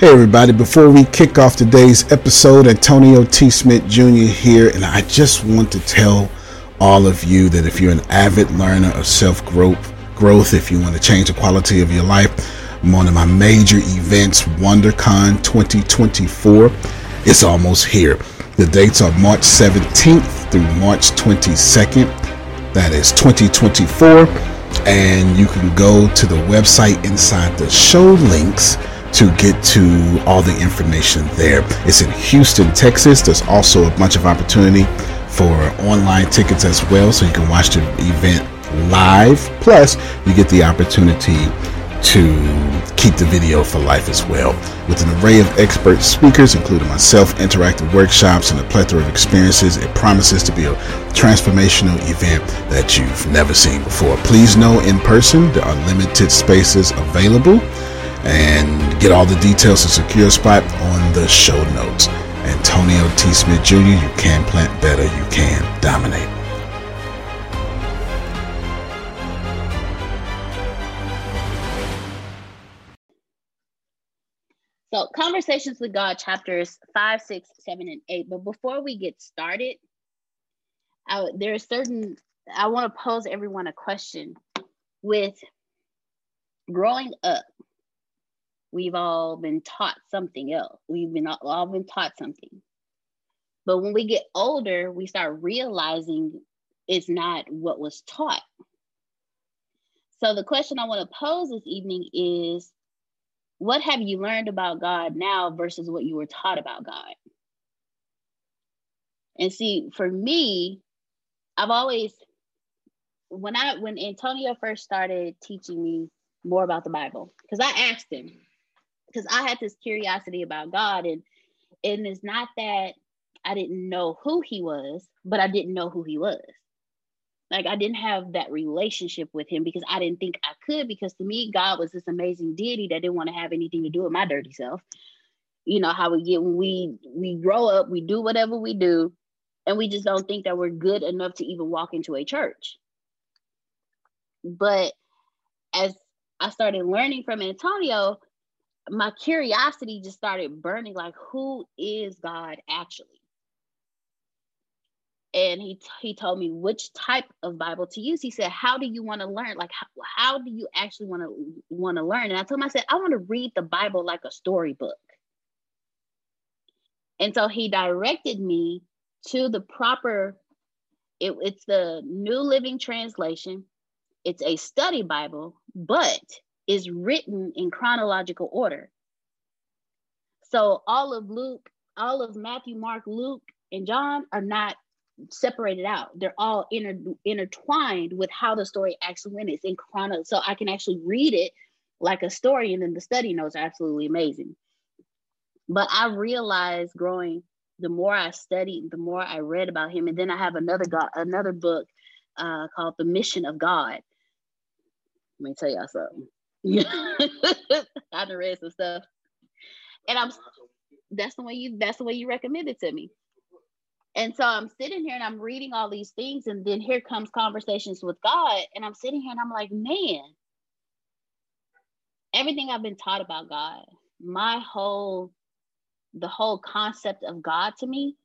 Hey, everybody, before we kick off today's episode, Antonio T. Smith Jr. here, and I just want to tell all of you that if you're an avid learner of self growth, growth, if you want to change the quality of your life, one of my major events, WonderCon 2024. is almost here. The dates are March 17th through March 22nd. That is 2024. And you can go to the website inside the show links to get to all the information there. It's in Houston, Texas. There's also a bunch of opportunity for online tickets as well, so you can watch the event live. Plus, you get the opportunity to keep the video for life as well. With an array of expert speakers, including myself, interactive workshops, and a plethora of experiences, it promises to be a transformational event that you've never seen before. Please know in person there are limited spaces available and get all the details to secure a spot on the show notes. Antonio T. Smith Jr., you can plant better, you can dominate. So, Conversations with God, chapters five, six, seven, and eight. But before we get started, I, there are certain, I want to pose everyone a question. With growing up, we've all been taught something else. We've been all been taught something. But when we get older, we start realizing it's not what was taught. So the question I want to pose this evening is what have you learned about God now versus what you were taught about God? And see, for me, I've always when I when Antonio first started teaching me more about the Bible, because I asked him, because I had this curiosity about God, and and it's not that I didn't know who He was, but I didn't know who He was. Like I didn't have that relationship with Him because I didn't think I could. Because to me, God was this amazing deity that didn't want to have anything to do with my dirty self. You know how we get when we we grow up, we do whatever we do, and we just don't think that we're good enough to even walk into a church. But as I started learning from Antonio, my curiosity just started burning like who is god actually? And he he told me which type of bible to use. He said how do you want to learn? Like how, how do you actually want to want to learn? And i told him i said i want to read the bible like a storybook. And so he directed me to the proper it, it's the new living translation. It's a study bible but is written in chronological order. So all of Luke, all of Matthew, Mark, Luke, and John are not separated out. They're all inter- intertwined with how the story actually went. It's in chrono, so I can actually read it like a story, and then the study notes are absolutely amazing. But I realized growing, the more I studied, the more I read about him, and then I have another God, another book uh, called The Mission of God. Let me tell y'all something. I done read some stuff. And I'm that's the way you that's the way you recommended to me. And so I'm sitting here and I'm reading all these things, and then here comes conversations with God, and I'm sitting here and I'm like, man, everything I've been taught about God, my whole the whole concept of God to me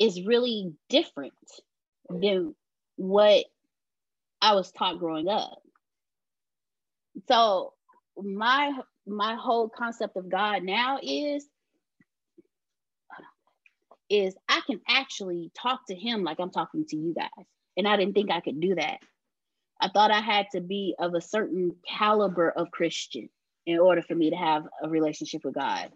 is really different than what I was taught growing up so my my whole concept of God now is is I can actually talk to him like I'm talking to you guys. And I didn't think I could do that. I thought I had to be of a certain caliber of Christian in order for me to have a relationship with God.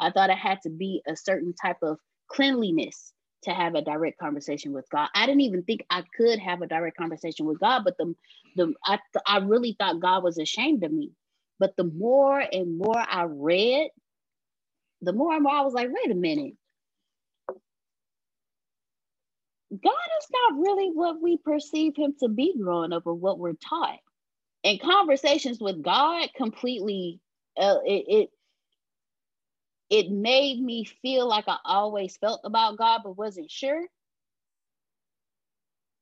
I thought I had to be a certain type of cleanliness to have a direct conversation with God. I didn't even think I could have a direct conversation with God, but the the I, I really thought God was ashamed of me. But the more and more I read, the more and more I was like, wait a minute. God is not really what we perceive him to be growing up or what we're taught. And conversations with God completely uh, it, it it made me feel like I always felt about God, but wasn't sure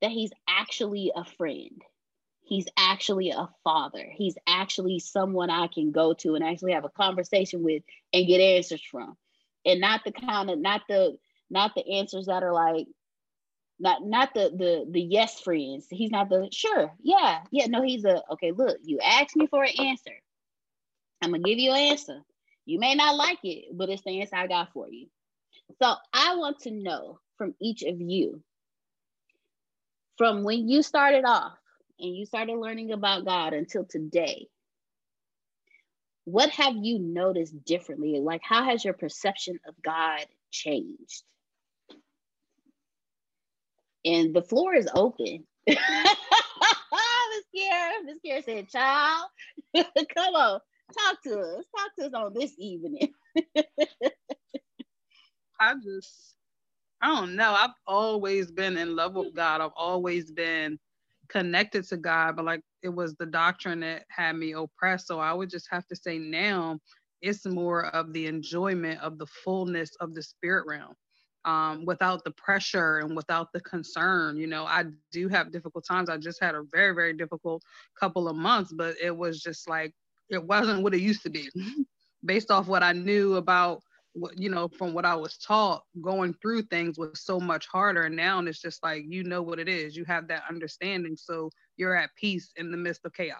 that He's actually a friend. He's actually a father. He's actually someone I can go to and actually have a conversation with and get answers from. And not the kind of not the not the answers that are like not not the the the yes friends. He's not the sure, yeah, yeah. No, he's a okay. Look, you asked me for an answer. I'm gonna give you an answer. You may not like it, but it's the answer I got for you. So I want to know from each of you, from when you started off and you started learning about God until today, what have you noticed differently? Like, how has your perception of God changed? And the floor is open. Miss Kiera, Miss Kiera said, child, come on, talk to us. Talk to us on this evening. I just, I don't know. I've always been in love with God. I've always been connected to God, but like it was the doctrine that had me oppressed. So I would just have to say now it's more of the enjoyment of the fullness of the spirit realm um, without the pressure and without the concern. You know, I do have difficult times. I just had a very, very difficult couple of months, but it was just like, it wasn't what it used to be. Based off what I knew about what you know from what I was taught going through things was so much harder. And now it's just like you know what it is. You have that understanding. So you're at peace in the midst of chaos.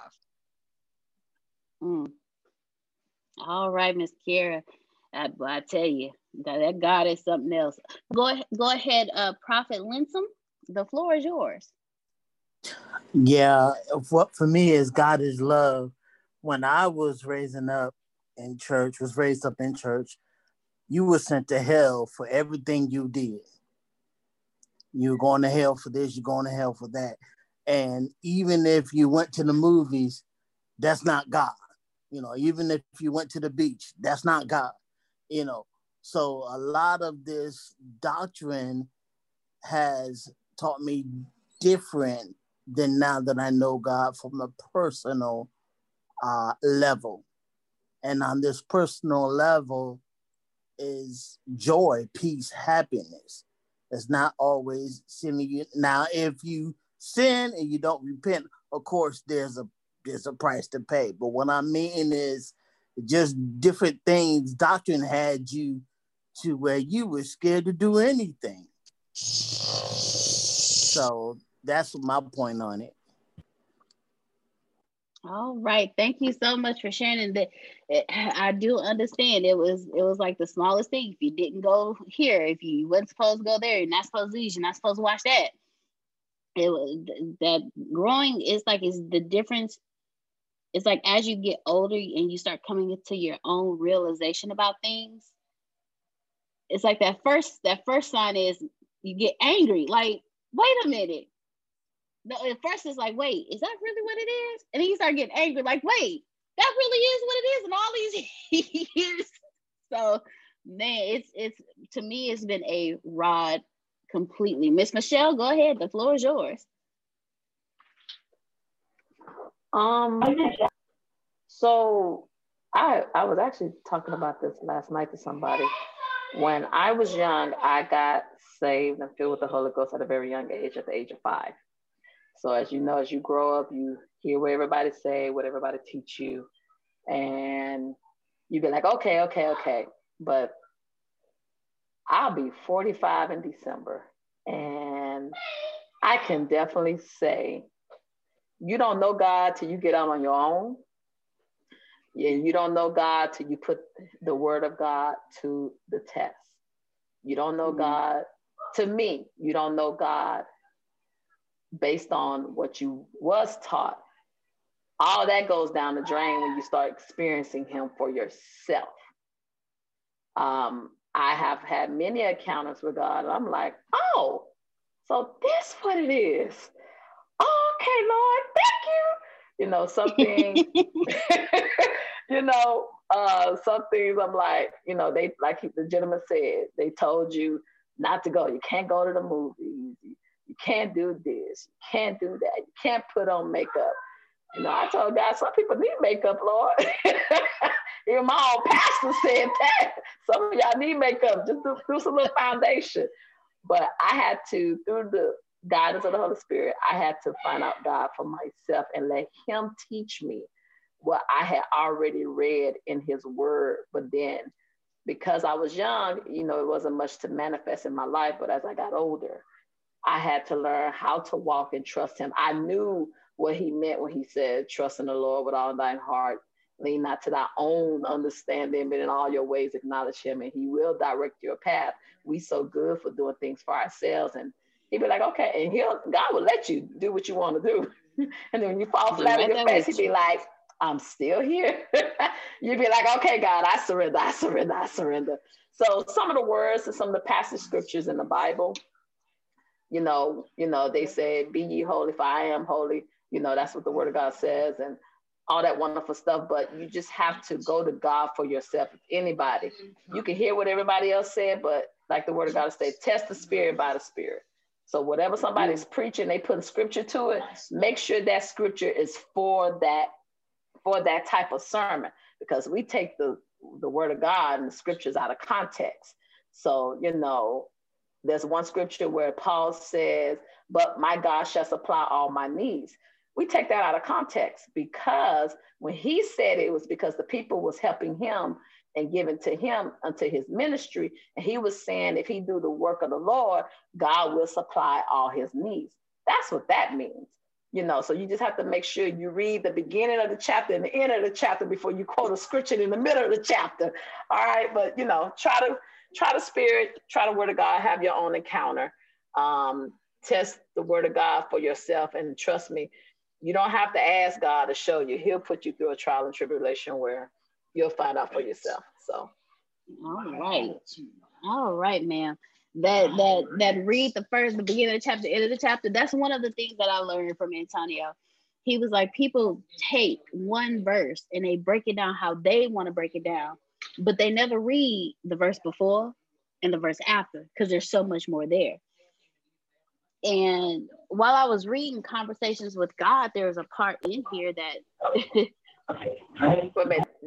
Mm. all right miss Kiera. I, I tell you that, that God is something else. Go ahead go ahead uh prophet Linsom. The floor is yours. Yeah what for me is God is love when I was raising up in church was raised up in church you were sent to hell for everything you did. You're going to hell for this, you're going to hell for that. And even if you went to the movies, that's not God. You know, even if you went to the beach, that's not God. You know, so a lot of this doctrine has taught me different than now that I know God from a personal uh, level. And on this personal level, is joy, peace, happiness. It's not always sinning. Now, if you sin and you don't repent, of course, there's a there's a price to pay. But what I mean is just different things. Doctrine had you to where you were scared to do anything. So that's my point on it. All right. Thank you so much for sharing that. I do understand it was it was like the smallest thing. If you didn't go here, if you wasn't supposed to go there, you're not supposed to use, you're not supposed to watch that. It was that growing is like is the difference. It's like as you get older and you start coming into your own realization about things. It's like that first that first sign is you get angry. Like, wait a minute the, at first it's like, wait, is that really what it is? And then you start getting angry, like, wait, that really is what it is in all these years. So man, it's it's to me it's been a rod completely. Miss Michelle, go ahead. The floor is yours. Um so I I was actually talking about this last night to somebody. When I was young, I got saved and filled with the Holy Ghost at a very young age, at the age of five. So as you know, as you grow up, you hear what everybody say, what everybody teach you, and you be like, okay, okay, okay. But I'll be 45 in December, and I can definitely say you don't know God till you get out on your own. Yeah, you don't know God till you put the word of God to the test. You don't know mm-hmm. God. To me, you don't know God based on what you was taught. All that goes down the drain when you start experiencing him for yourself. Um, i have had many encounters with god. And i'm like oh so this what it is. Oh, okay lord thank you. You know something you know uh, some things i'm like you know they like the gentleman said they told you not to go. You can't go to the movies. you can't do this. You can't do that. You can't put on makeup. You know, I told God, some people need makeup, Lord. Even my own pastor said that. Some of y'all need makeup. Just do, do some little foundation. But I had to, through the guidance of the Holy Spirit, I had to find out God for myself and let Him teach me what I had already read in His Word. But then, because I was young, you know, it wasn't much to manifest in my life. But as I got older, I had to learn how to walk and trust Him. I knew what He meant when He said, Trust in the Lord with all thine heart. Lean not to thy own understanding, but in all your ways acknowledge him, and he will direct your path. We so good for doing things for ourselves, and he'd be like, okay, and he'll God will let you do what you want to do. and then when you fall flat on your face, he'd be like, I'm still here. You'd be like, okay, God, I surrender, I surrender, I surrender. So some of the words and some of the passage scriptures in the Bible, you know, you know, they say, be ye holy, for I am holy. You know, that's what the word of God says. And all that wonderful stuff, but you just have to go to God for yourself. Anybody, mm-hmm. you can hear what everybody else said, but like the word of God says, test the spirit by the spirit. So whatever somebody's mm. preaching, they put scripture to it. Make sure that scripture is for that for that type of sermon, because we take the the word of God and the scriptures out of context. So you know, there's one scripture where Paul says, "But my God shall supply all my needs." we take that out of context because when he said it, it was because the people was helping him and giving to him unto his ministry. And he was saying, if he do the work of the Lord, God will supply all his needs. That's what that means. You know, so you just have to make sure you read the beginning of the chapter and the end of the chapter before you quote a scripture in the middle of the chapter. All right. But you know, try to try the spirit, try the word of God, have your own encounter. Um, test the word of God for yourself and trust me, you don't have to ask God to show you. He'll put you through a trial and tribulation where you'll find out for yourself. So all right. All right, ma'am. That that that read the first, the beginning of the chapter, end of the chapter. That's one of the things that I learned from Antonio. He was like, people take one verse and they break it down how they want to break it down, but they never read the verse before and the verse after because there's so much more there. And while I was reading Conversations with God, there was a part in here that.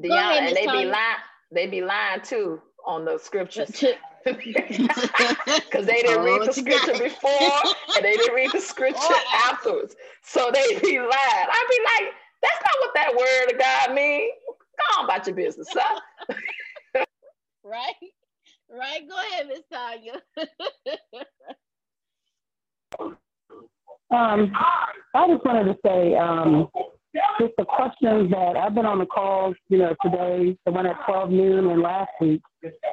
Dion, and they be lying. They be lying too on the scriptures. Because they didn't read the scripture before and they didn't read the scripture afterwards. So they be lying. I be like, that's not what that word of God mean. Go on about your business, huh? right? Right? Go ahead, Miss Tanya. Um, I just wanted to say, um, just the questions that I've been on the calls, you know, today, the one at 12 noon and last week,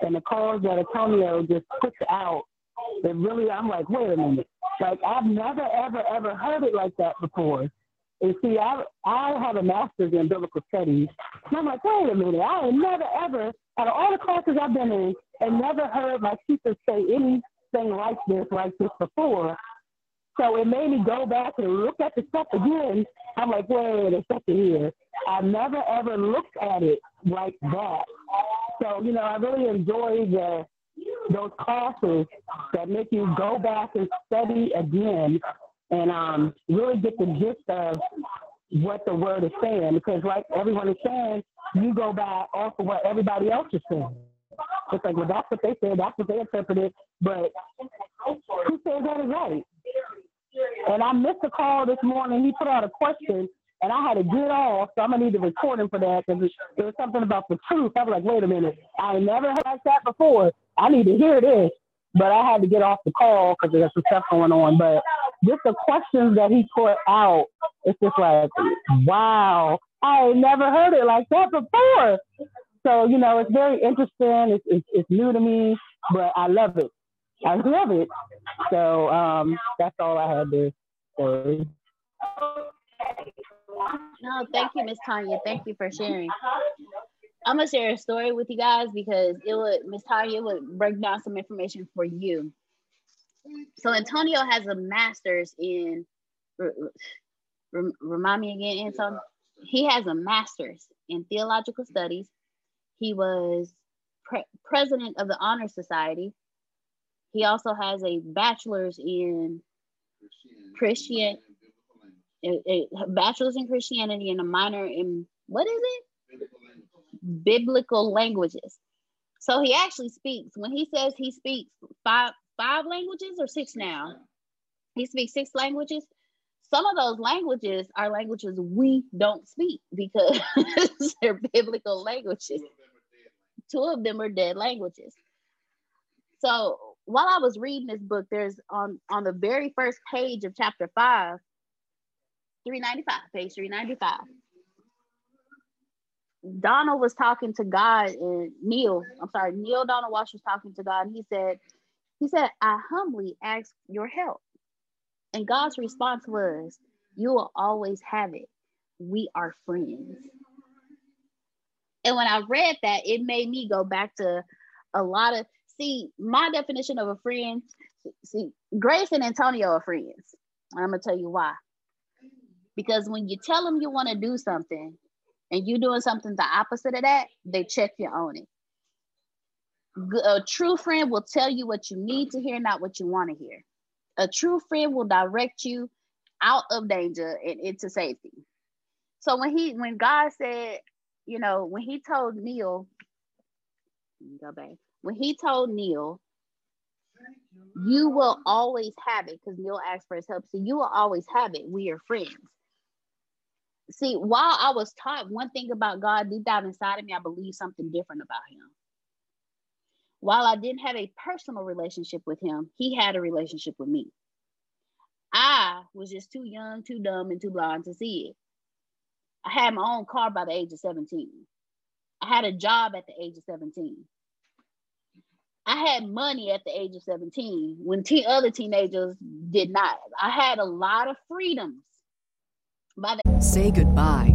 and the calls that Antonio just puts out, that really, I'm like, wait a minute. Like, I've never, ever, ever heard it like that before. And see, I, I have a master's in biblical studies. And I'm like, wait a minute. I ain't never, ever, out of all the classes I've been in, and never heard my teacher say anything like this, like this before. So it made me go back and look at the stuff again. I'm like, wait a second here. I never ever looked at it like that. So, you know, I really enjoy the those classes that make you go back and study again and um, really get the gist of what the word is saying. Because like everyone is saying, you go back off of what everybody else is saying. It's like, well, that's what they said, that's what they interpreted, but who says that is right? And I missed a call this morning. He put out a question, and I had to get off, so I'm gonna need to record him for that because there was something about the truth. I was like, wait a minute, I never heard that before. I need to hear this, but I had to get off the call because there's some stuff going on. But just the questions that he put out, it's just like, wow, I never heard it like that before. So you know, it's very interesting. It's, it's, it's new to me, but I love it. I love it. So um, that's all I had to say. No, thank you, Miss Tanya. Thank you for sharing. I'm gonna share a story with you guys because it would Miss Tanya would break down some information for you. So Antonio has a master's in. Remind me again, Antonio. He has a master's in theological studies. He was pre- president of the Honor Society he also has a bachelor's in Christian, a, a bachelor's in Christianity and a minor in what is it? Biblical languages. So he actually speaks. When he says he speaks five five languages or six now? He speaks six languages. Some of those languages are languages we don't speak because they're biblical languages. Two of them are dead languages. So while I was reading this book, there's on on the very first page of chapter five, 395, page 395. Donald was talking to God and Neale, I'm sorry, Neale Donald Walsch was talking to God and he said, he said, I humbly ask your help. And God's response was, You will always have it. We are friends. And when I read that, it made me go back to a lot of see my definition of a friend. See, Grace and Antonio are friends. I'm gonna tell you why. Because when you tell them you want to do something and you're doing something the opposite of that, they check you on it. A true friend will tell you what you need to hear, not what you want to hear. A true friend will direct you out of danger and into safety. So when he when God said, you know, when he told Neale, go back, when he told Neale, you will always have it, because Neale asked for his help. So you will always have it. We are friends. See, while I was taught one thing about God deep down inside of me, I believe something different about him. While I didn't have a personal relationship with him, he had a relationship with me. I was just too young, too dumb, and too blind to see it. I had my own car by the age of 17. I had a job at the age of 17. I had money at the age of 17 when te- other teenagers did not. I had a lot of freedoms By the- Say goodbye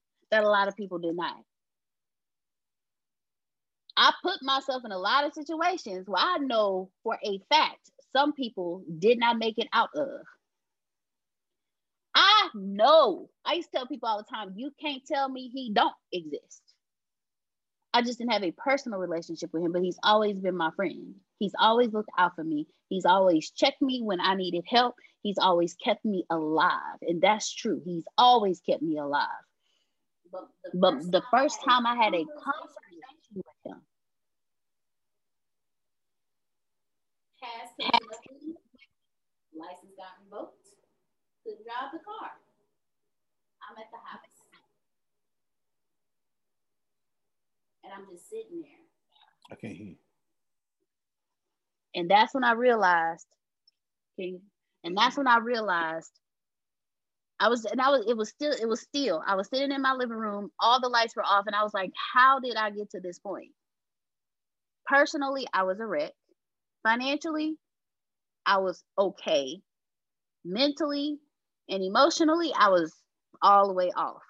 that a lot of people deny. I put myself in a lot of situations where I know for a fact some people did not make it out of. I know. I used to tell people all the time, you can't tell me he don't exist. I just didn't have a personal relationship with him, but he's always been my friend. He's always looked out for me. He's always checked me when I needed help. He's always kept me alive. And that's true. He's always kept me alive. But the, but first, the first time I had a conversation with him, has license got revoked, couldn't drive the car. I'm at the house. And I'm just sitting there. I can't hear you. And that's when I realized, and that's when I realized I was, and I was, it was still, it was still, I was sitting in my living room, all the lights were off, and I was like, how did I get to this point? Personally, I was a wreck. Financially, I was okay. Mentally and emotionally, I was all the way off.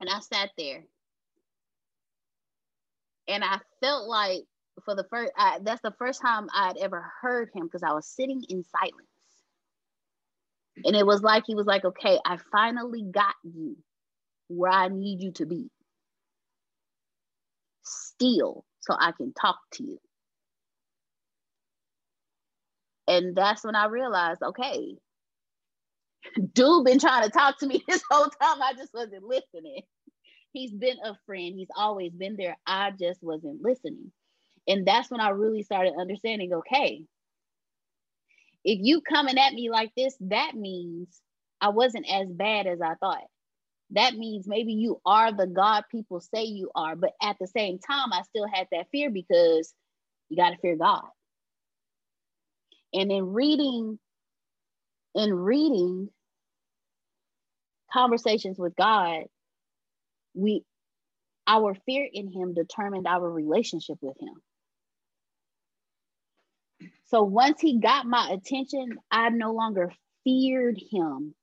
And I sat there. And I felt like for the first, I, that's the first time I'd ever heard him because I was sitting in silence. And it was like he was like, okay, I finally got you where I need you to be. Still, so I can talk to you. And that's when I realized, okay, dude been trying to talk to me this whole time. I just wasn't listening. He's been a friend. He's always been there. I just wasn't listening. And that's when I really started understanding, okay, if you coming at me like this, that means I wasn't as bad as I thought. That means maybe you are the God people say you are, but at the same time, I still had that fear because you got to fear God. And in reading in reading conversations with God, we our fear in him determined our relationship with him. So once he got my attention, I no longer feared him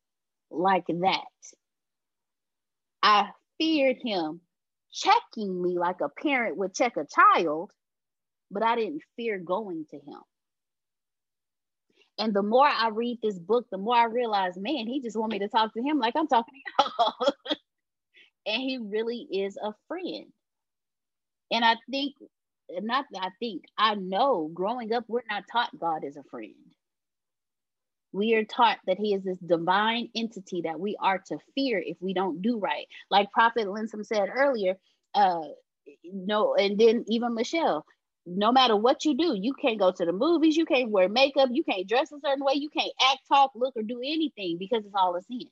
like that. I feared him checking me like a parent would check a child, but I didn't fear going to him. And the more I read this book, the more I realize, man, he just want me to talk to him like I'm talking to y'all. and he really is a friend. And I think, not I think, I know growing up, we're not taught God is a friend. We are taught that he is this divine entity that we are to fear if we don't do right. Like Prophet Linsom said earlier, uh, no, and then even Michelle, no matter what you do, you can't go to the movies, you can't wear makeup, you can't dress a certain way, you can't act, talk, look, or do anything because it's all a sin.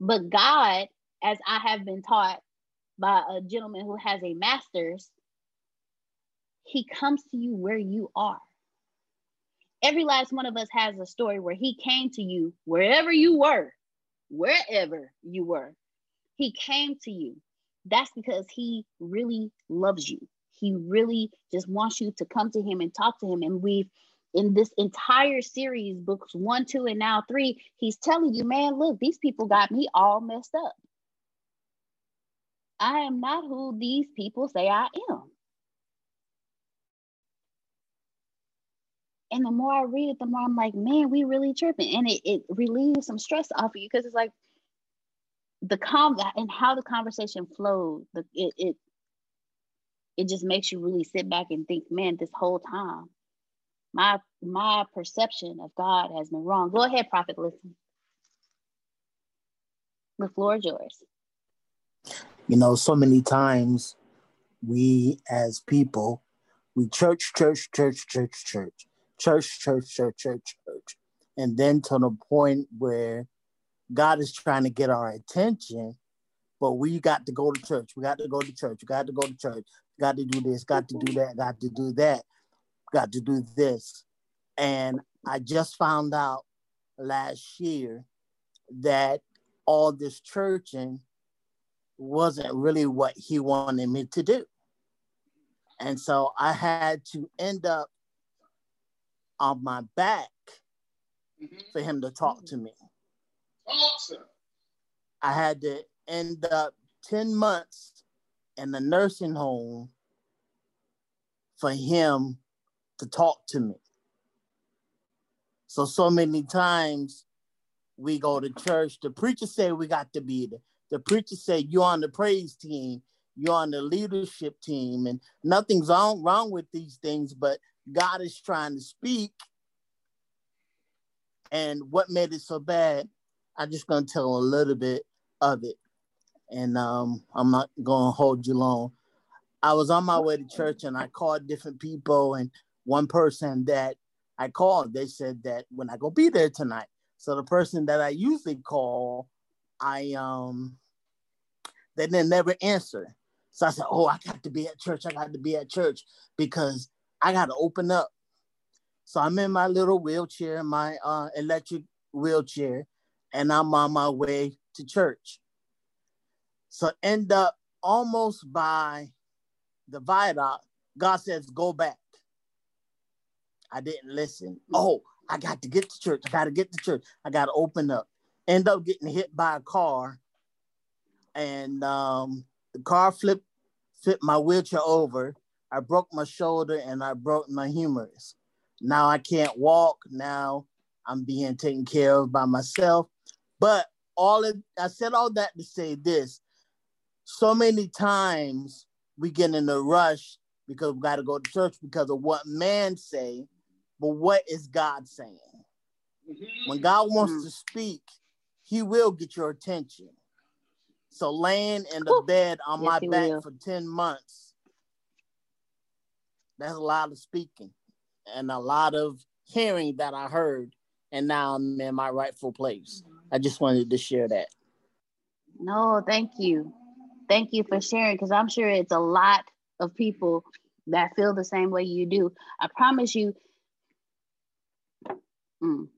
But God, as I have been taught by a gentleman who has a master's, he comes to you where you are. Every last one of us has a story where he came to you wherever you were, wherever you were. He came to you. That's because he really loves you. He really just wants you to come to him and talk to him. And we've in this entire series, books one, two, and now three, he's telling you, man, look, these people got me all messed up. I am not who these people say I am. And the more I read it, the more I'm like, man, we really tripping. And it, it relieves some stress off of you because it's like the com and how the conversation flowed, the it, it it just makes you really sit back and think, man, this whole time my my perception of God has been wrong. Go ahead, prophet. Listen. The floor is yours. You know, so many times we as people, we church, church, church, church, church, church, church, church, church, church. And then to the point where God is trying to get our attention, but we got to go to church. We got to go to church. We got to go to church. Got to do this, got to do that, got to do that got to do this. And I just found out last year that all this churching wasn't really what he wanted me to do. And so I had to end up on my back mm-hmm. for him to talk to me. Awesome. I had to end up 10 months in the nursing home for him to talk to me. So, so many times we go to church, the preacher say we got to be there. The preacher said you're on the praise team, you're on the leadership team, and nothing's wrong, wrong with these things, but God is trying to speak. And what made it so bad, I'm just gonna tell a little bit of it. And um, I'm not gonna hold you long. I was on my way to church and I called different people and one person that I called, they said that when I go be there tonight. So the person that I usually call, I um they didn't never answer. So I said, Oh, I got to be at church. I got to be at church because I got to open up. So I'm in my little wheelchair, my uh, electric wheelchair, and I'm on my way to church. So end up almost by the viaduct, God says, go back. I didn't listen. Oh, I got to get to church. I got to get to church. I got to open up. End up getting hit by a car, and um, the car flipped, flipped my wheelchair over. I broke my shoulder and I broke my humerus. Now I can't walk. Now I'm being taken care of by myself. But all of I said all that to say this. So many times we get in a rush because we got to go to church because of what man say but what is God saying? Mm-hmm. When God wants mm-hmm. to speak, He will get your attention. So laying in the bed on yes, my back will. for 10 months, that's a lot of speaking and a lot of hearing that I heard. And now I'm in my rightful place. I just wanted to share that. No, thank you. Thank you for sharing because I'm sure it's a lot of people that feel the same way you do. I promise you, Mm.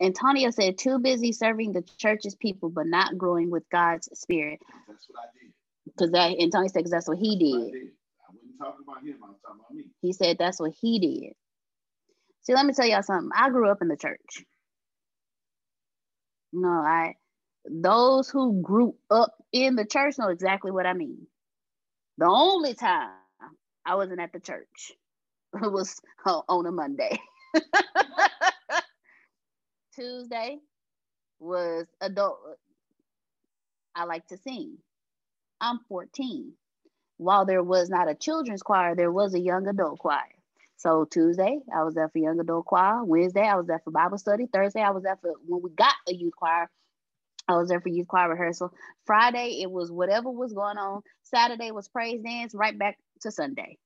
Antonio said, too busy serving the church's people, but not growing with God's spirit. That's what I did. Because that Antonio said, because that's what he did. I did. I wasn't talking about him. I was talking about me. He said that's what he did. See, let me tell y'all something. I grew up in the church. No, I those who grew up in the church know exactly what I mean. The only time I wasn't at the church was on a Monday. Tuesday was adult. I like to sing. I'm 14. While there was not a children's choir, there was a young adult choir. So Tuesday, I was there for young adult choir. Wednesday, I was there for Bible study. Thursday, I was there for when we got a youth choir. I was there for youth choir rehearsal. Friday, it was whatever was going on. Saturday was praise dance, right back to Sunday.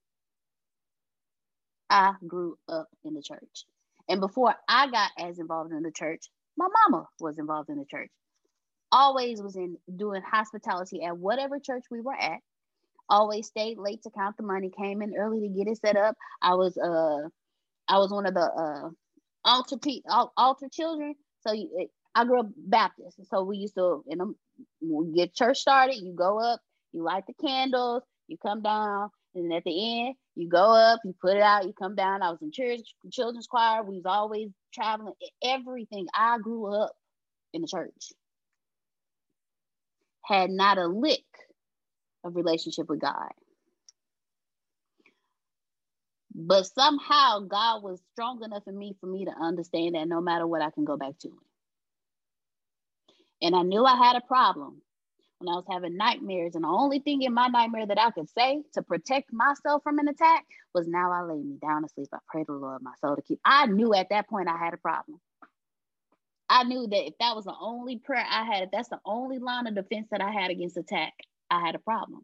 I grew up in the church. And before I got as involved in the church, my mama was involved in the church. Always was in doing hospitality at whatever church we were at. Always stayed late to count the money, came in early to get it set up. I was uh I was one of the uh altar pe- altar children. So you, I grew up Baptist. So we used to, you we get church started, you go up, you light the candles, you come down, and at the end, you go up, you put it out, you come down. I was in church, children's choir. We was always traveling. Everything. I grew up in the church. Had not a lick of relationship with God. But somehow God was strong enough in me for me to understand that no matter what, I can go back to Him. And I knew I had a problem when I was having nightmares. And the only thing in my nightmare that I could say to protect myself from an attack was now I lay me down to sleep. I pray the Lord my soul to keep. I knew at that point I had a problem. I knew that if that was the only prayer I had, if that's the only line of defense that I had against attack, I had a problem.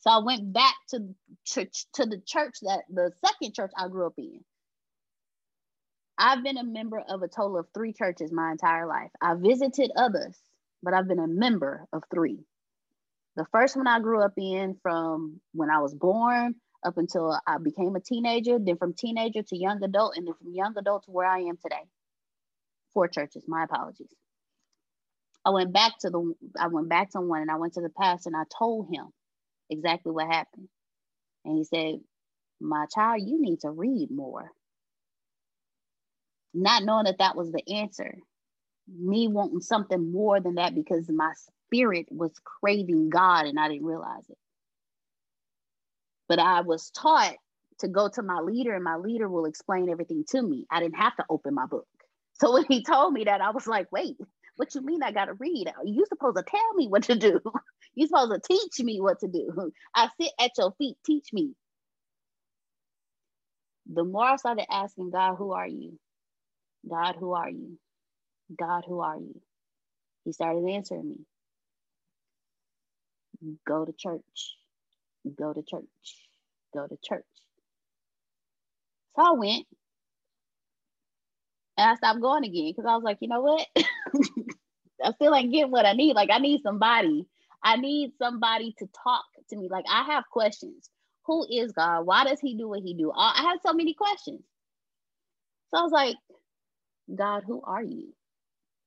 So I went back to church to the church that the second church I grew up in. I've been a member of a total of three churches my entire life. I visited others, but I've been a member of three. The first one I grew up in from when I was born up until I became a teenager, then from teenager to young adult, and then from young adult to where I am today. Four churches, my apologies. I went back to the I went back to one and I went to the pastor and I told him exactly what happened. And he said, My child, you need to read more. Not knowing that that was the answer me wanting something more than that because my spirit was craving God and I didn't realize it. But I was taught to go to my leader and my leader will explain everything to me. I didn't have to open my book. So when he told me that, I was like, wait, what you mean I got to read? You supposed to tell me what to do. you supposed to teach me what to do. I sit at your feet, teach me. The more I started asking God, who are you? God, who are you? God, who are you? He started answering me. Go to church. Go to church. Go to church. So I went. And I stopped going again because I was like, you know what? I still ain't getting what I need. Like I need somebody. I need somebody to talk to me. Like I have questions. Who is God? Why does he do what he do? I had so many questions. So I was like, God, who are you?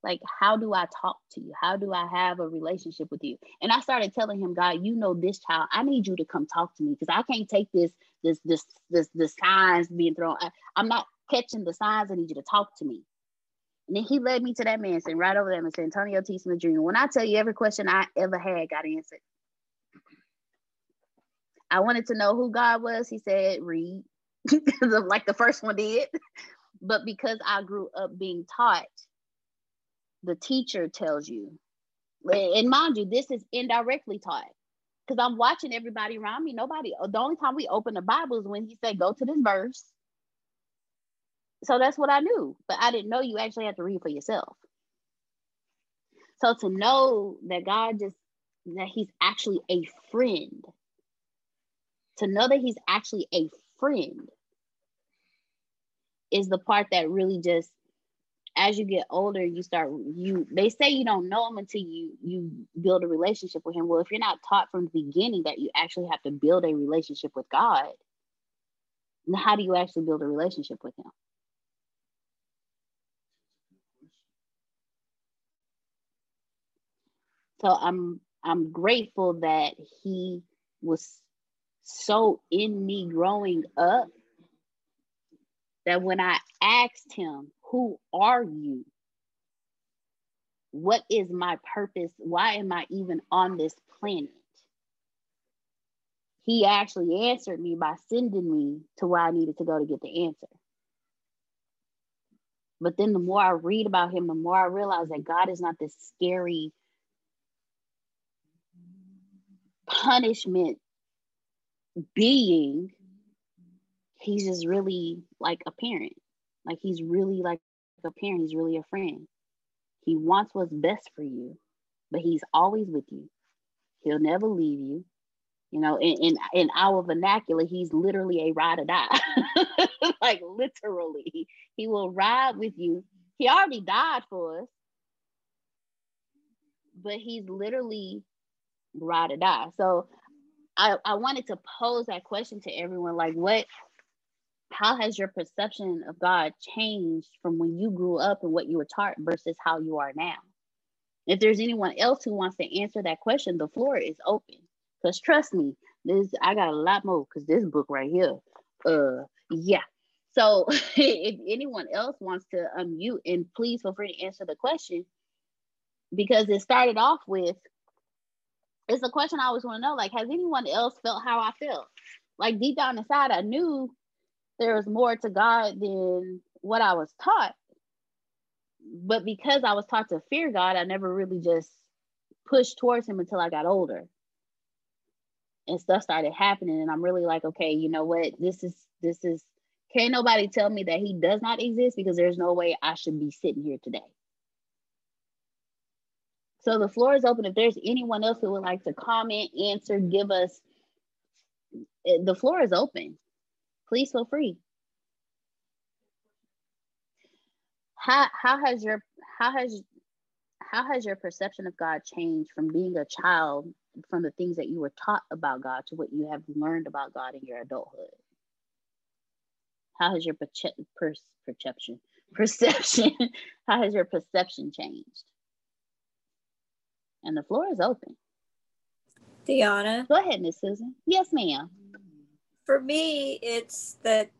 Like how do i talk to you? How do i have a relationship with you? And i started telling him god you know this child. I need you to come talk to me because i can't take this this this this the signs being thrown I, i'm not catching the signs. I need you to talk to me. And then he led me to that man sitting right over there and said antonio t. Smith jr when i tell you every question i ever had got answered. I wanted to know who god was. He said read. Like the first one did. But because i grew up being taught the teacher tells you. And mind you, this is indirectly taught because I'm watching everybody around me. Nobody, the only time we open the Bible is when he said, go to this verse. So that's what I knew, but I didn't know you actually have to read for yourself. So to know that God just, that he's actually a friend, to know that he's actually a friend is the part that really just as you get older, you start you they say you don't know him until you you build a relationship with him. Well, if you're not taught from the beginning that you actually have to build a relationship with God, how do you actually build a relationship with him? So I'm I'm grateful that he was so in me growing up that when I asked him who are you? What is my purpose? Why am I even on this planet? He actually answered me by sending me to where I needed to go to get the answer. But then the more I read about him, the more I realize that God is not this scary punishment being. He's just really like a parent. Like he's really like a parent. He's really a friend. He wants what's best for you, but he's always with you. He'll never leave you. You know, in, in, in our vernacular, he's literally a ride or die. like literally, he will ride with you. He already died for us, but he's literally ride or die. So I, I wanted to pose that question to everyone like, what, how has your perception of God changed from when you grew up and what you were taught versus how you are now? If there's anyone else who wants to answer that question, the floor is open. Because trust me, this I got a lot more because this book right here. Uh yeah. So if anyone else wants to unmute and please feel free to answer the question because it started off with it's a question I always want to know. Like, has anyone else felt how I felt? Like deep down inside, I knew there was more to God than what I was taught. But because I was taught to fear God, I never really just pushed towards him until I got older. And stuff started happening. And I'm really like, okay, you know what? This is this is can't nobody tell me that he does not exist because there's no way I should be sitting here today. So the floor is open. If there's anyone else who would like to comment, answer, give us, eh, the floor is open. Please feel free. How, how has your how has how has your perception of God changed from being a child, from the things that you were taught about God to what you have learned about God in your adulthood? How has your perce- per- perception perception how has your perception changed? and the floor is open. Deanna. Go ahead, Miss Susan. Yes, ma'am. For me, it's that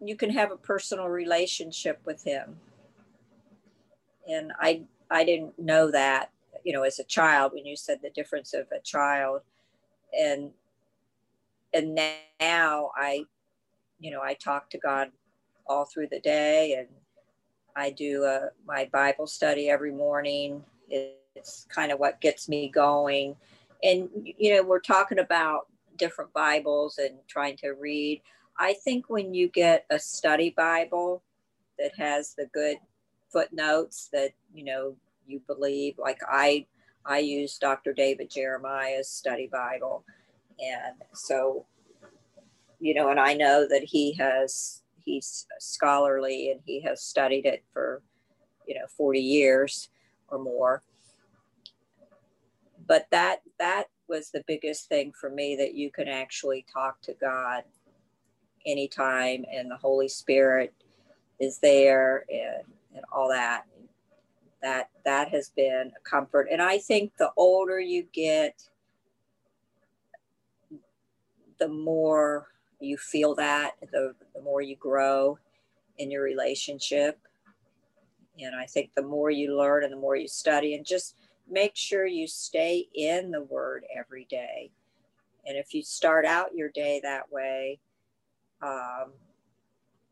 you can have a personal relationship with him. And I I didn't know that, you know, as a child when you said the difference of a child. And and now I, you know, I talk to God all through the day and I do a, uh, my Bible study every morning. It's kind of what gets me going. And, you know, we're talking about different Bibles and trying to read. I think when you get a study Bible that has the good footnotes that, you know, you believe, like I, I use Dr. David Jeremiah's study Bible. And so, you know, and I know that he has, he's scholarly and he has studied it for, you know, 40 years or more but that that was the biggest thing for me that you can actually talk to God anytime and the Holy Spirit is there and, and all that. That that has been a comfort. And I think the older you get, the more you feel that, the, the more you grow in your relationship. And I think the more you learn and the more you study and just make sure you stay in the word every day. And if you start out your day that way, um,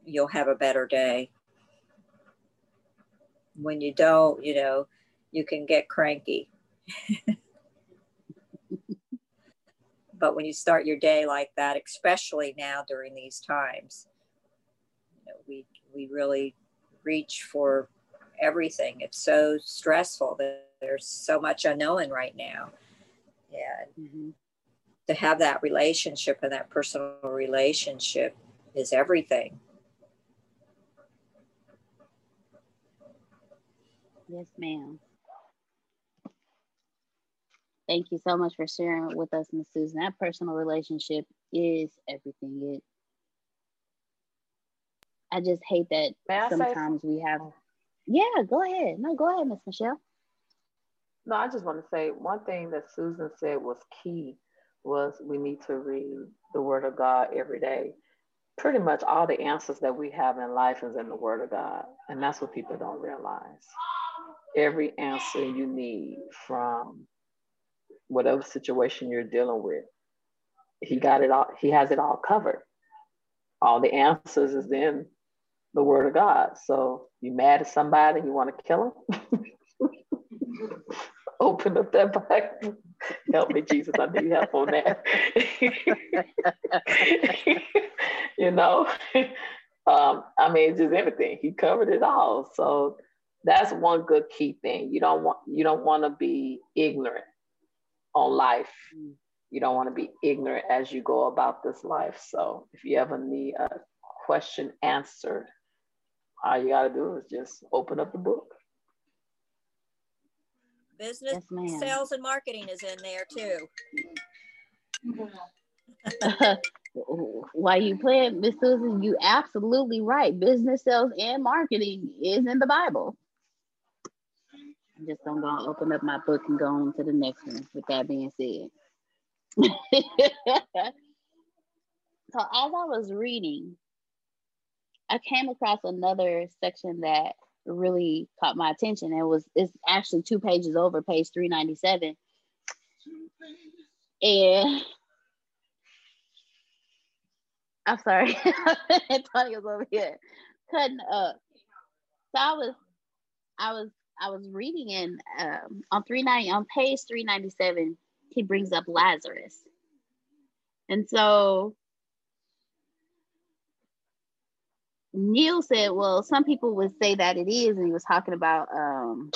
you'll have a better day. When you don't, you know, you can get cranky. but when you start your day like that, especially now during these times, you know, we we really reach for everything. It's so stressful that there's so much unknown right now. And mm-hmm. to have that relationship and that personal relationship is everything. Yes, ma'am. Thank you so much for sharing with us, Miss Susan. That personal relationship is everything. It. I just hate that sometimes we have. Yeah, go ahead. No, go ahead, Miss Michelle. No, I just want to say one thing that Susan said was key was we need to read the Word of God every day. Pretty much all the answers that we have in life is in the Word of God, and that's what people don't realize. Every answer you need from whatever situation you're dealing with, He got it all. He has it all covered. All the answers is in the Word of God. So you mad at somebody, you want to kill them. Open up that Bible. Help me, Jesus. I need help on that. you know, um, I mean, just everything. He covered it all. So that's one good key thing. You don't want you don't want to be ignorant on life. You don't want to be ignorant as you go about this life. So if you ever need a question answered, all you got to do is just open up the book. Business, Yes, sales, and marketing is in there too. Why you playing, Miss Susan, you absolutely right. Business sales and marketing is in the Bible. I'm just gonna go open up my book and go on to the next one. With that being said, so as I was reading, I came across another section that really caught my attention. It was it's actually two pages over, page 397. And I'm sorry, Antonio's over here cutting up. So I was I was I was reading in um, on 39 on page 397, he brings up Lazarus. And so Neale said, well, some people would say that it is, and he was talking about um,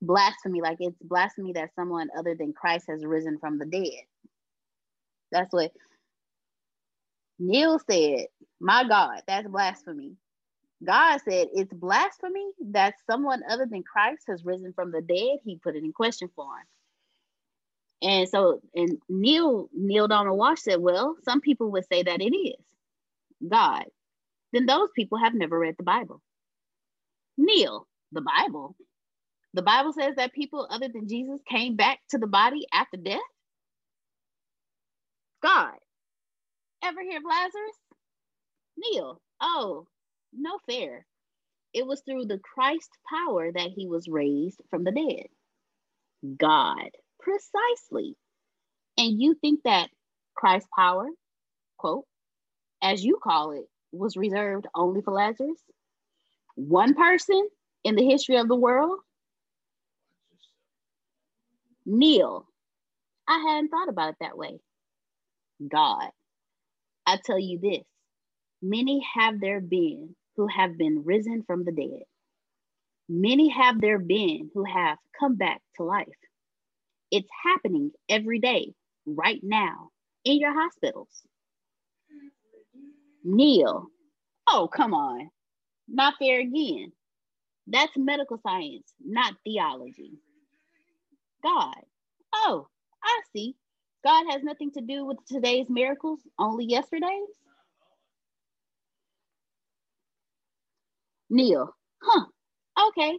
blasphemy, like it's blasphemy that someone other than Christ has risen from the dead. That's what Neale said. My God, that's blasphemy. God said it's blasphemy that someone other than Christ has risen from the dead. He put it in question for him. And so, and Neale, Neale Donald Walsch said, well, some people would say that it is God. Then those people have never read the Bible. Neale, the Bible. The Bible says that people other than Jesus came back to the body after death. God. Ever hear of Lazarus? Neale. Oh, no fair. It was through the Christ power that he was raised from the dead. God, precisely. And you think that Christ power, quote, as you call it, was reserved only for Lazarus? One person in the history of the world? Neale, I hadn't thought about it that way. God, I tell you this many have there been who have been risen from the dead. Many have there been who have come back to life. It's happening every day, right now, in your hospitals. Neale, oh, come on. Not fair again. That's medical science, not theology. God, oh, I see. God has nothing to do with today's miracles, only yesterday's. Neale, huh, okay.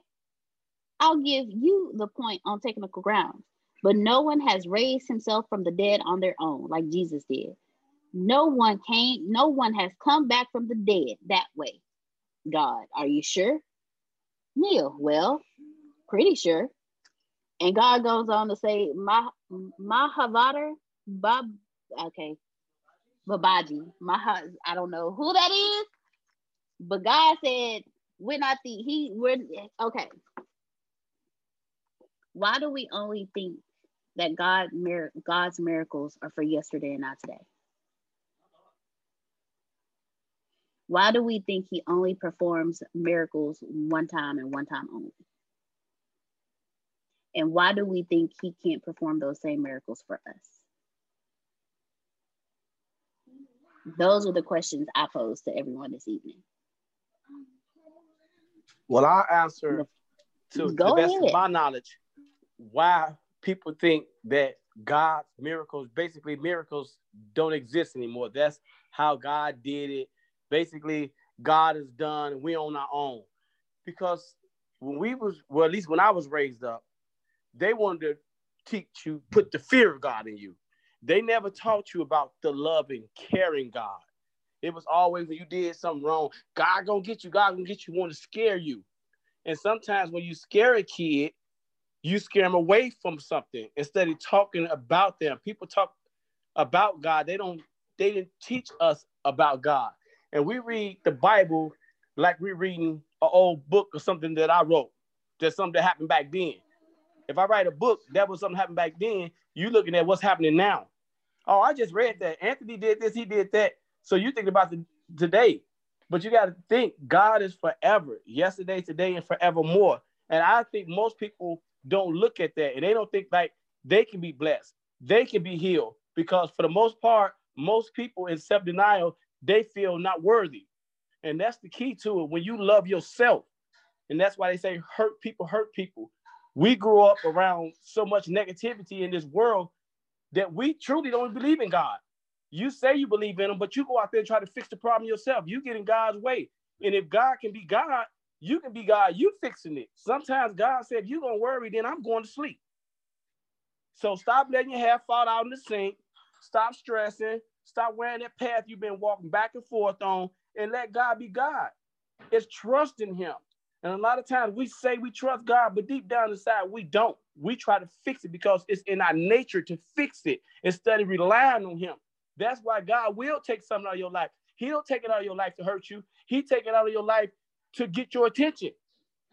I'll give you the point on technical grounds, but no one has raised himself from the dead on their own like Jesus did. No one came, no one has come back from the dead that way. God, are you sure? Neale, well, pretty sure. And God goes on to say, Mah- Mahavatar Bab, okay, Babaji. Maha, I don't know who that is, but God said, we're not the, he, we're, okay. Why do we only think that God, God's miracles are for yesterday and not today? Why do we think he only performs miracles one time and one time only? And why do we think he can't perform those same miracles for us? Those are the questions I pose to everyone this evening. Well, I'll answer to, Go the best ahead. of my knowledge why people think that God's miracles, basically miracles, don't exist anymore. That's how God did it. Basically, God is done. We on our own. Because when we was, well, at least when I was raised up, they wanted to teach you, put the fear of God in you. They never taught you about the loving, caring God. It was always when you did something wrong, God gonna get you, God gonna get you, want to scare you. And sometimes when you scare a kid, you scare them away from something instead of talking about them. People talk about God. They don't, they didn't teach us about God. And we read the Bible like we're reading an old book or something that I wrote. Just something that happened back then. If I write a book, that was something happened back then. You looking at what's happening now. Oh, I just read that. Anthony did this, he did that. So you think about the today. But you got to think God is forever, yesterday, today, and forevermore. And I think most people don't look at that and they don't think like they can be blessed, they can be healed. Because for the most part, most people in self denial, they feel not worthy. And that's the key to it. When you love yourself, and that's why they say hurt people hurt people. We grew up around so much negativity in this world that we truly don't believe in God. You say you believe in him, but you go out there and try to fix the problem yourself. You get in God's way. And if God can be God, you can be God. You fixing it. Sometimes God said, if you're gonna worry, then I'm going to sleep. So stop letting your hair fall out in the sink. Stop stressing. Stop wearing that path you've been walking back and forth on, and let God be God. It's trusting Him. And a lot of times we say we trust God, but deep down inside we don't. We try to fix it because it's in our nature to fix it instead of relying on Him. That's why God will take something out of your life. He don't take it out of your life to hurt you. He take it out of your life to get your attention.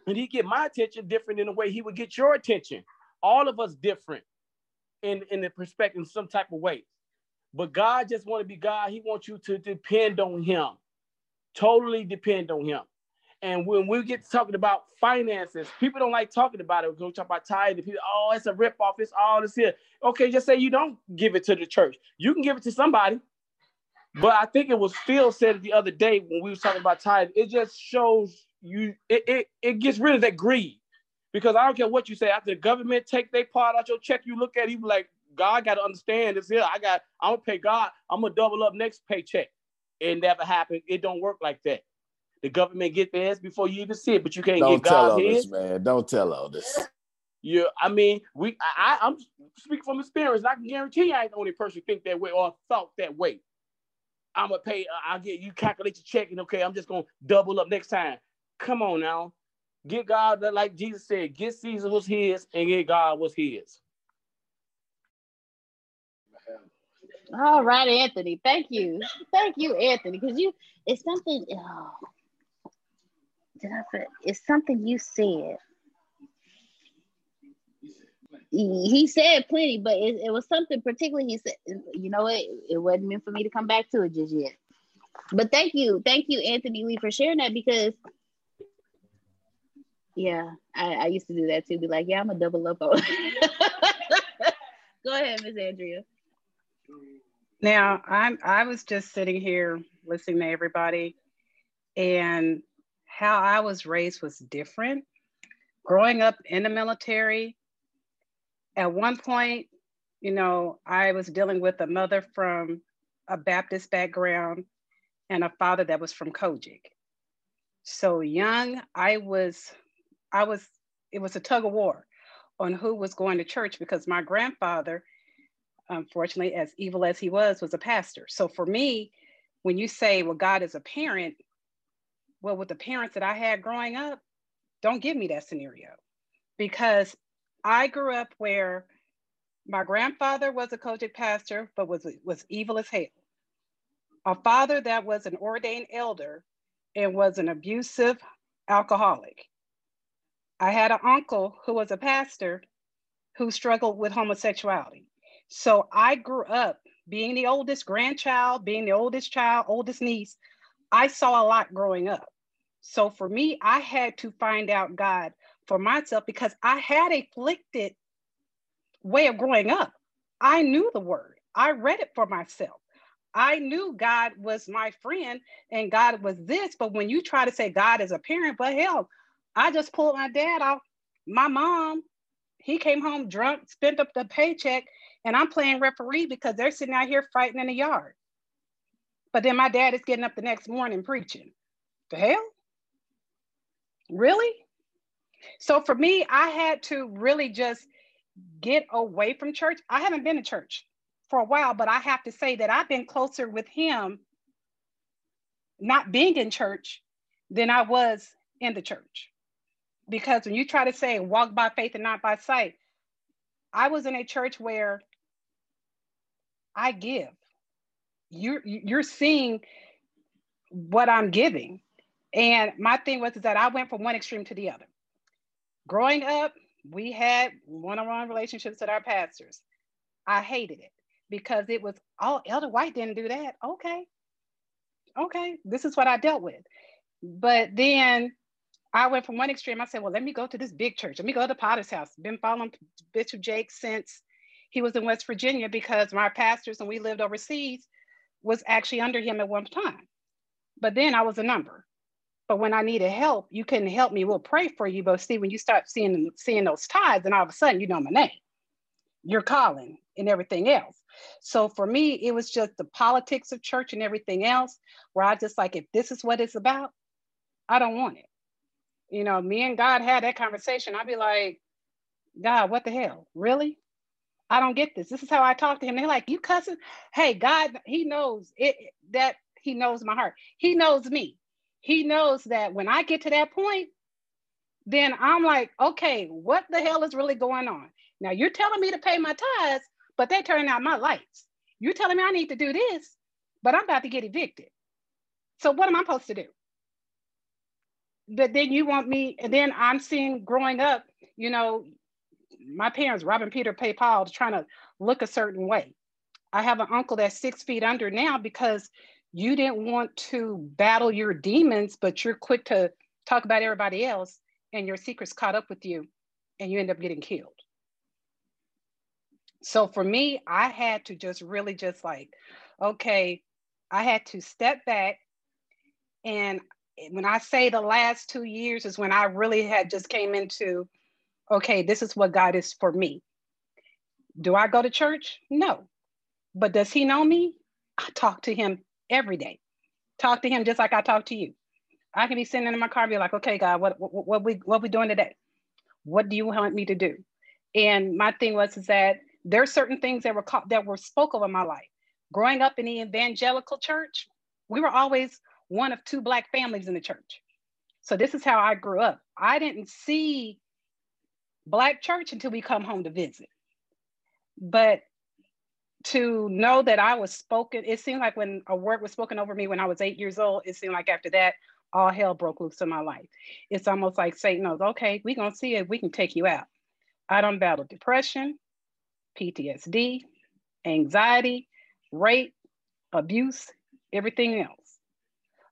And he get my attention different in the way he would get your attention. All of us different in, in the perspective in some type of way. But God just want to be God. He wants you to depend on him. Totally depend on him. And when we get talking about finances, people don't like talking about it. We're going to talk about tithing. People, oh, it's a ripoff. It's all this here. Okay, just say you don't give it to the church. You can give it to somebody. But I think it was Phil said the other day when we was talking about tithing. It just shows you, it, it, it gets rid of that greed. Because I don't care what you say. After the government take their part out your check, you look at it, you like, God got to understand this here. I got, I'm going to pay God. I'm going to double up next paycheck. It never happened. It don't work like that. The government get theirs before you even see it, but you can't Don't get tell God's all his. this, man. Don't tell all this. Yeah, I mean, we I, I am speaking from experience, I can guarantee you I ain't the only person think that way or thought that way. I'm gonna pay. uh, I'll get you calculate your check, and okay, I'm just gonna double up next time. Come on now, get God like Jesus said, get Caesar was his, and get God was his. All right, Anthony. Thank you. Thank you, Anthony, because you it's something oh, did I say it's something you said. He said plenty, but it, it was something particularly he said, you know what? It, it wasn't meant for me to come back to it just yet. But thank you, thank you, Anthony Lee, for sharing that because yeah, I, I used to do that too. Be like, yeah, I'm a double up. Go ahead, Miss Andrea. Now, I'm I was just sitting here listening to everybody and how I was raised was different. Growing up in the military, at one point, you know, I was dealing with a mother from a Baptist background and a father that was from COGIC. So young, I was, I was, it was a tug of war on who was going to church because my grandfather, unfortunately, as evil as he was, was a pastor. So for me, when you say, well, God is a parent, well, with the parents that I had growing up, don't give me that scenario because I grew up where my grandfather was a COGIC pastor, but was, was evil as hell. A father that was an ordained elder and was an abusive alcoholic. I had an uncle who was a pastor who struggled with homosexuality. So I grew up being the oldest grandchild, being the oldest child, oldest niece. I saw a lot growing up. So for me, I had to find out God for myself because I had a afflicted way of growing up. I knew the word, I read it for myself. I knew God was my friend and God was this. But when you try to say God is a parent, but hell, I just pulled my dad off. My mom, he came home drunk, spent up the paycheck, and I'm playing referee because they're sitting out here fighting in the yard. But then my dad is getting up the next morning preaching. The hell? Really? So for me, I had to really just get away from church. I haven't been to church for a while, but I have to say that I've been closer with him not being in church than I was in the church. Because when you try to say walk by faith and not by sight, I was in a church where I give. You're you're seeing what I'm giving. And my thing was is that I went from one extreme to the other. Growing up, we had one-on-one relationships with our pastors. I hated it because it was, oh, Elder White didn't do that. Okay. Okay. This is what I dealt with. But then I went from one extreme. I said, well, let me go to this big church. Let me go to Potter's house. Been following Bishop Jake since he was in West Virginia because my pastors and we lived overseas was actually under him at one time. But then I was a number. But when I needed help, you couldn't help me. We'll pray for you. But see, when you start seeing seeing those ties, then all of a sudden you know my name, your calling, and everything else. So for me, it was just the politics of church and everything else, where I just like, if this is what it's about, I don't want it. You know, me and God had that conversation. I'd be like, God, what the hell? Really? I don't get this. This is how I talk to him. They're like, you cussing? Hey, God, he knows it that he knows my heart. He knows me. He knows that when I get to that point, then I'm like, okay, what the hell is really going on? Now you're telling me to pay my tithes, but they're turning out my lights. You're telling me I need to do this, but I'm about to get evicted. So what am I supposed to do? But then you want me, and then I'm seeing growing up, you know, my parents, Robin Peter Pay Paul, trying to look a certain way. I have an uncle that's six feet under now because you didn't want to battle your demons, but you're quick to talk about everybody else and your secrets caught up with you and you end up getting killed. So for me, I had to just really just like, okay, I had to step back. And when I say the last two years is when I really had just came into, okay, this is what God is for me. Do I go to church? No. But does he know me? I talk to him every day. Talk to him just like I talk to you. I can be sitting in my car and be like, okay, God, what, what, what we what we doing today? What do you want me to do? And my thing was is that there are certain things that were caught, that were spoke of in my life. Growing up in the evangelical church, we were always one of two black families in the church. So this is how I grew up. I didn't see black church until we come home to visit. But to know that I was spoken, it seemed like when a word was spoken over me when I was eight years old, it seemed like after that, all hell broke loose in my life. It's almost like Satan knows, okay, we're gonna see if we can take you out. I don't battle depression, PTSD, anxiety, rape, abuse, everything else.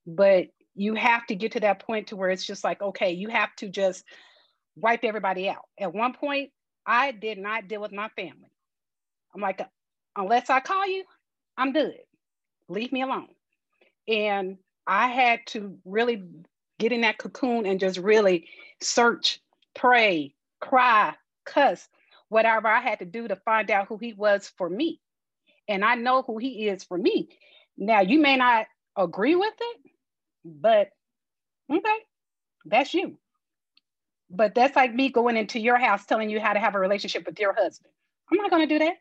But you have to get to that point to where it's just like, okay, you have to just wipe everybody out. At one point, I did not deal with my family. I'm like, unless I call you, I'm good. Leave me alone. And I had to really get in that cocoon and just really search, pray, cry, cuss, whatever I had to do to find out who he was for me. And I know who he is for me. Now, you may not agree with it, but okay, that's you. But that's like me going into your house telling you how to have a relationship with your husband. I'm not going to do that.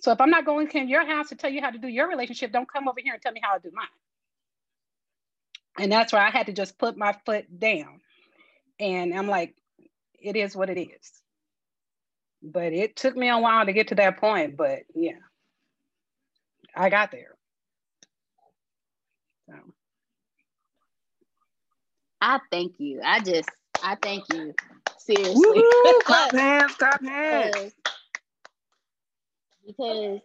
So if I'm not going to your house to tell you how to do your relationship, don't come over here and tell me how to do mine. And that's why I had to just put my foot down. And I'm like, it is what it is. But it took me a while to get to that point. But yeah, I got there. So. I thank you. I just, I thank you. Seriously. clap hands, clap hands. Because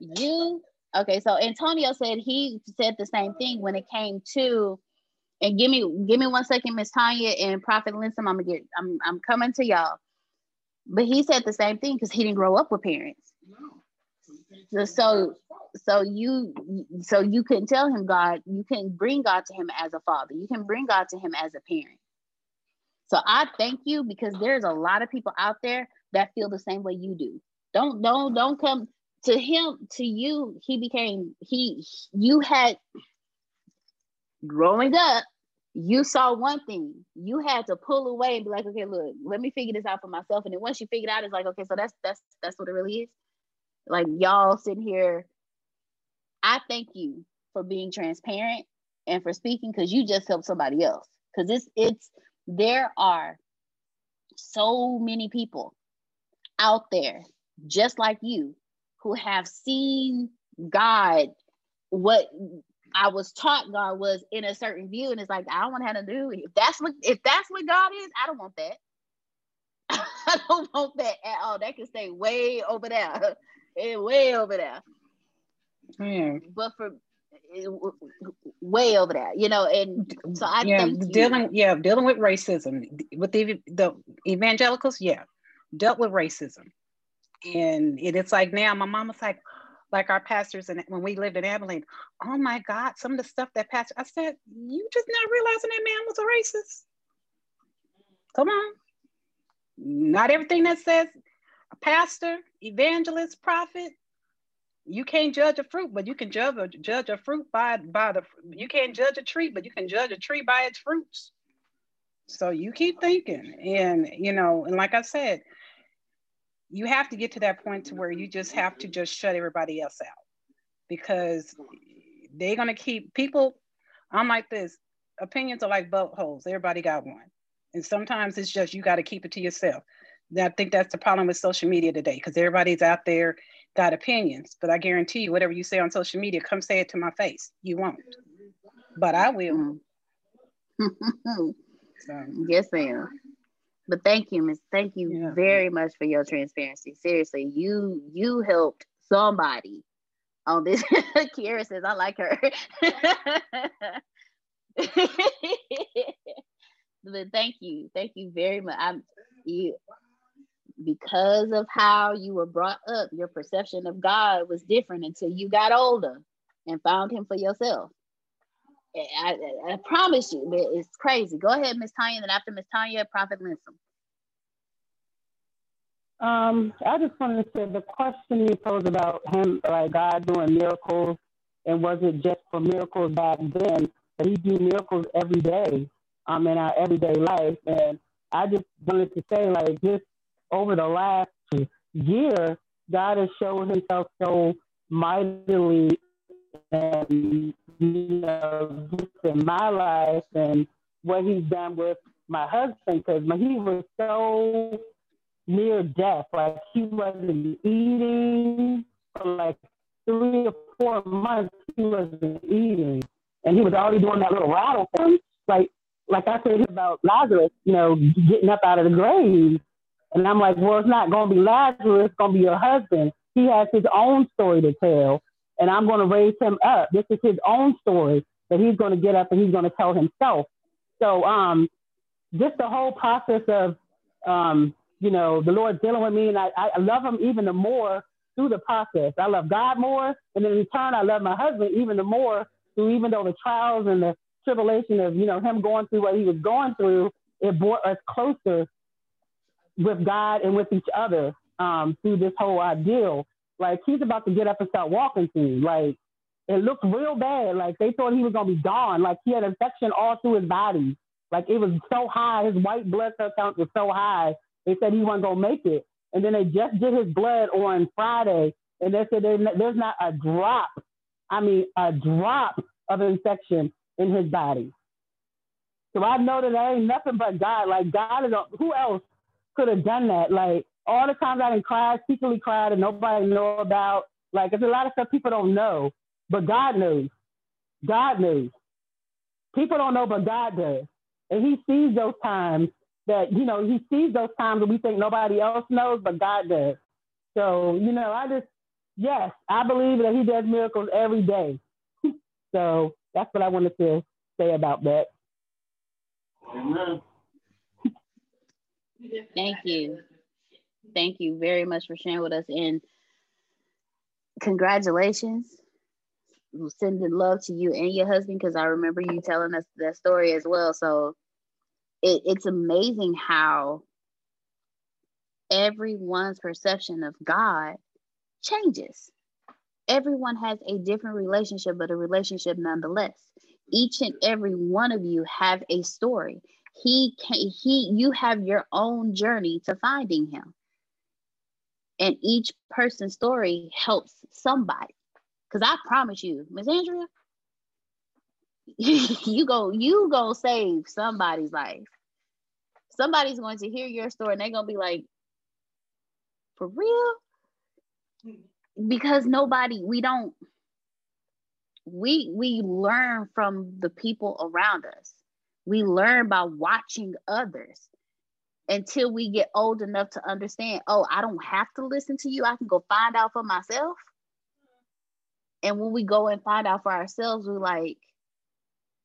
you okay so antonio said he said the same thing when it came to and give me give me one second miss tanya and prophet linsom i'm gonna get i'm, I'm coming to y'all. But he said the same thing because he didn't grow up with parents. So, so so you so you can tell him god you can bring god to him as a father. You can bring god to him as a parent so i thank you because there's a lot of people out there that feel the same way you do don't don't don't come to him to you. He became he you had growing up. you saw one thing. You had to pull away and be like, okay, look, let me figure this out for myself. And then once you figured out, it's like, okay, so that's that's that's what it really is. Like y'all sitting here. I thank you for being transparent and for speaking because you just helped somebody else. Because it's it's there are so many people out there just like you who have seen God what I was taught God was in a certain view, and it's like I don't want to have to do. If that's what if that's what God is, I don't want that. I don't want that at all. That can stay way over there, way over there. Yeah. But for way over there, you know, and so I yeah dealing yeah dealing with racism with the the evangelicals yeah dealt with racism, and it, it's like now my mom was like like our pastors and when we lived in Abilene, oh my God, some of the stuff that pastor, I said, you just not realizing that man was a racist. Come on. Not everything that says a pastor, evangelist, prophet, you can't judge a fruit, but you can judge a, judge a fruit by, by the, you can't judge a tree, but you can judge a tree by its fruits. So you keep thinking. And, you know, and like I said, you have to get to that point to where you just have to just shut everybody else out because they're to keep people i'm like this opinions are like boat holes everybody got one and sometimes it's just you got to keep it to yourself and i think that's the problem with social media today because everybody's out there got opinions but i guarantee you whatever you say on social media come say it to my face you won't but i will mm-hmm. so. yes ma'am but thank you, Miss. Thank you yeah. very much for your transparency. Seriously, you you helped somebody on this. Kiera says, I like her. but thank you. Thank you very much. I'm you because of how you were brought up, your perception of God was different until you got older and found him for yourself. I, I, I promise you, it's crazy. Go ahead, Miss Tanya, and then after Miss Tanya, Prophet Linsom. Um, I just wanted to say the question you posed about him, like God doing miracles, and was it just for miracles back then? But He do miracles every day, um, in our everyday life. And I just wanted to say, like, just over the last year, God has shown Himself so mightily, and you know, in my life and what He's done with my husband, because he was so near death. Like he wasn't eating for like three or four months. He wasn't eating, and he was already doing that little rattle thing. Like like I said about Lazarus, you know, getting up out of the grave. And I'm like, well, it's not going to be Lazarus. It's going to be your husband. He has his own story to tell, and I'm going to raise him up. This is his own story that he's going to get up and he's going to tell himself. So, um, just the whole process of um, you know, the Lord dealing with me, and I, I love Him even the more through the process. I love God more, and in return, I love my husband even the more through even though the trials and the tribulation of you know him going through what he was going through, it brought us closer with God and with each other um, through this whole ordeal. Like he's about to get up and start walking soon. Like it looked real bad. Like they thought he was gonna be gone. Like he had infection all through his body. Like it was so high, his white blood cell count was so high they said he wasn't gonna make it, and then they just did his blood on Friday, and they said there's not a drop. I mean, a drop of infection in his body. So I know that there ain't nothing but God. Like God is, a, who else could have done that? Like all the times I didn't cry, secretly cried, and nobody know about. Like it's a lot of stuff people don't know, but God knows. God knows. People don't know, but God does, and He sees those times that, you know, he sees those times that we think nobody else knows, but God does. So, you know, I just, yes, I believe that he does miracles every day. so that's what I wanted to say about that. Amen. Thank you. Thank you very much for sharing with us. And congratulations. sending love to you and your husband because I remember you telling us that story as well. So it, it's amazing how everyone's perception of God changes. Everyone has a different relationship, but a relationship nonetheless. each and every one of you have a story. He can he you have your own journey to finding him. And each person's story helps somebody. Cause I promise you, Miss Andrea, you go you go save somebody's life. Somebody's going to hear your story and they're gonna be like, for real? Because nobody, we don't we we learn from the people around us. We learn by watching others until we get old enough to understand, oh, I don't have to listen to you. I can go find out for myself. And when we go and find out for ourselves, we're like,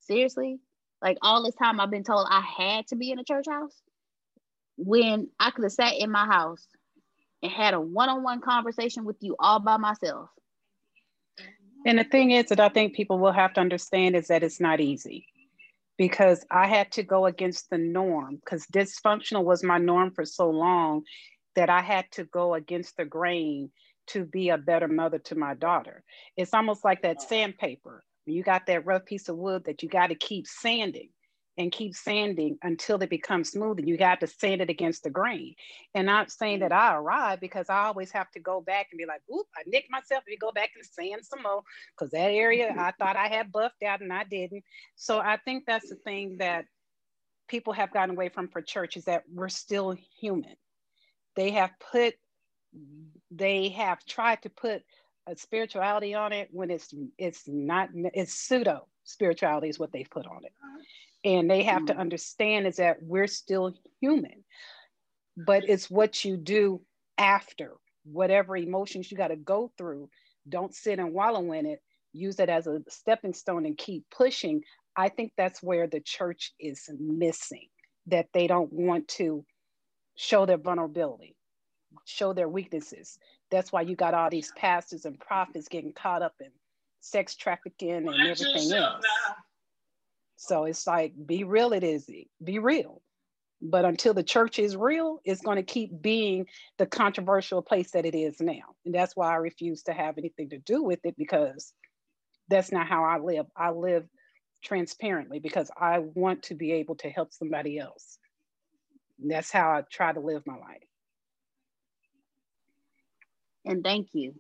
seriously? Like all this time I've been told I had to be in a church house when I could have sat in my house and had a one-on-one conversation with you all by myself and the thing is that I think people will have to understand is that it's not easy because I had to go against the norm because dysfunctional was my norm for so long that I had to go against the grain to be a better mother to my daughter. It's almost like that sandpaper. You got that rough piece of wood that you got to keep sanding and keep sanding until it becomes smooth and you got to sand it against the grain. And not saying that I arrive because I always have to go back and be like, oop, I nicked myself and go back and sand some more because that area mm-hmm. I thought I had buffed out and I didn't. So I think that's the thing that people have gotten away from for church is that we're still human. They have put, they have tried to put a spirituality on it when it's it's not it's pseudo spirituality is what they've put on it uh-huh. And they have to mm. understand is that we're still human but it's what you do after whatever emotions you got to go through. Don't sit and wallow in it. Use it as a stepping stone and keep pushing. I think that's where the church is missing that they don't want to show their vulnerability show their weaknesses. That's why you got all these pastors and prophets getting caught up in sex trafficking and everything else so it's like, be real, it is, be real. But until the church is real, it's going to keep being the controversial place that it is now. And that's why I refuse to have anything to do with it because that's not how I live. I live transparently because I want to be able to help somebody else. And that's how I try to live my life. And thank you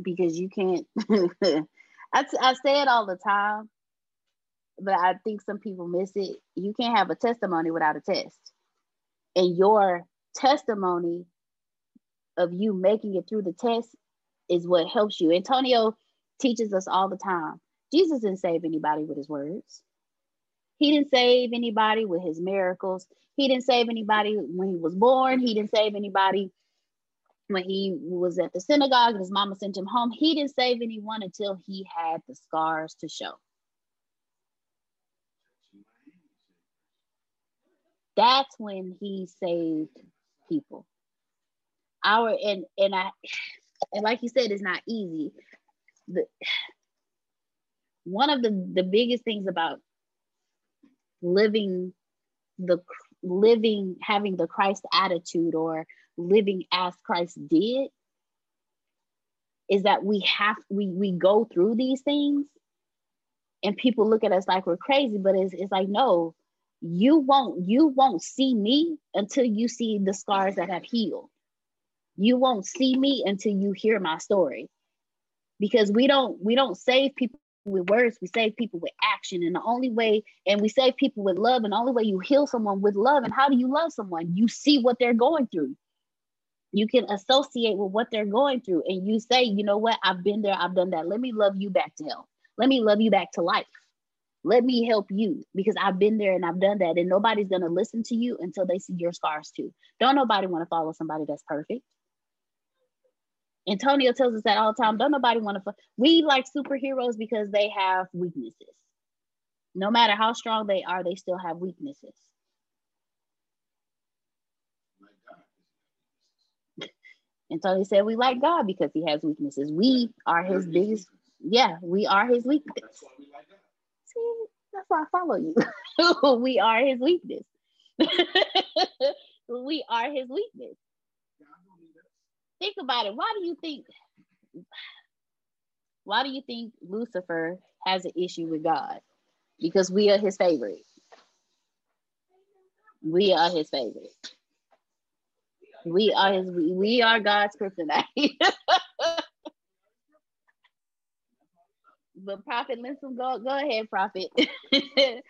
because you can't, I, I say it all the time but I think some people miss it. You can't have a testimony without a test. And your testimony of you making it through the test is what helps you. Antonio teaches us all the time. Jesus didn't save anybody with his words. He didn't save anybody with his miracles. He didn't save anybody when he was born. He didn't save anybody when he was at the synagogue and his mama sent him home. He didn't save anyone until he had the scars to show. That's when he saved people. Our and and I and like you said, it's not easy. The, one of the the biggest things about living the living having the Christ attitude or living as Christ did is that we have we we go through these things and people look at us like we're crazy but it's, it's like no you won't you won't see me until you see the scars that have healed. You won't see me until you hear my story. Because we don't we don't save people with words we save people with action. And the only way and we save people with love and the only way you heal someone with love and how do you love someone? You see what they're going through. You can associate with what they're going through and you say you know what? I've been there. I've done that. Let me love you back to health. Let me love you back to life let me help you because I've been there and I've done that. And nobody's going to listen to you until they see your scars too. Don't nobody want to follow somebody that's perfect. Antonio tells us that all the time. Don't nobody want to. We like superheroes because they have weaknesses. No matter how strong they are, they still have weaknesses. Antonio said we like God because he has weaknesses. We are his biggest, yeah, we are his weakness that's why I follow you. we are his weakness. we are his weakness. Think about it. Why do you think why do you think Lucifer has an issue with God? because we are his favorite. We are his favorite. We are his we are God's kryptonite. but Prophet listen, go go ahead, Prophet.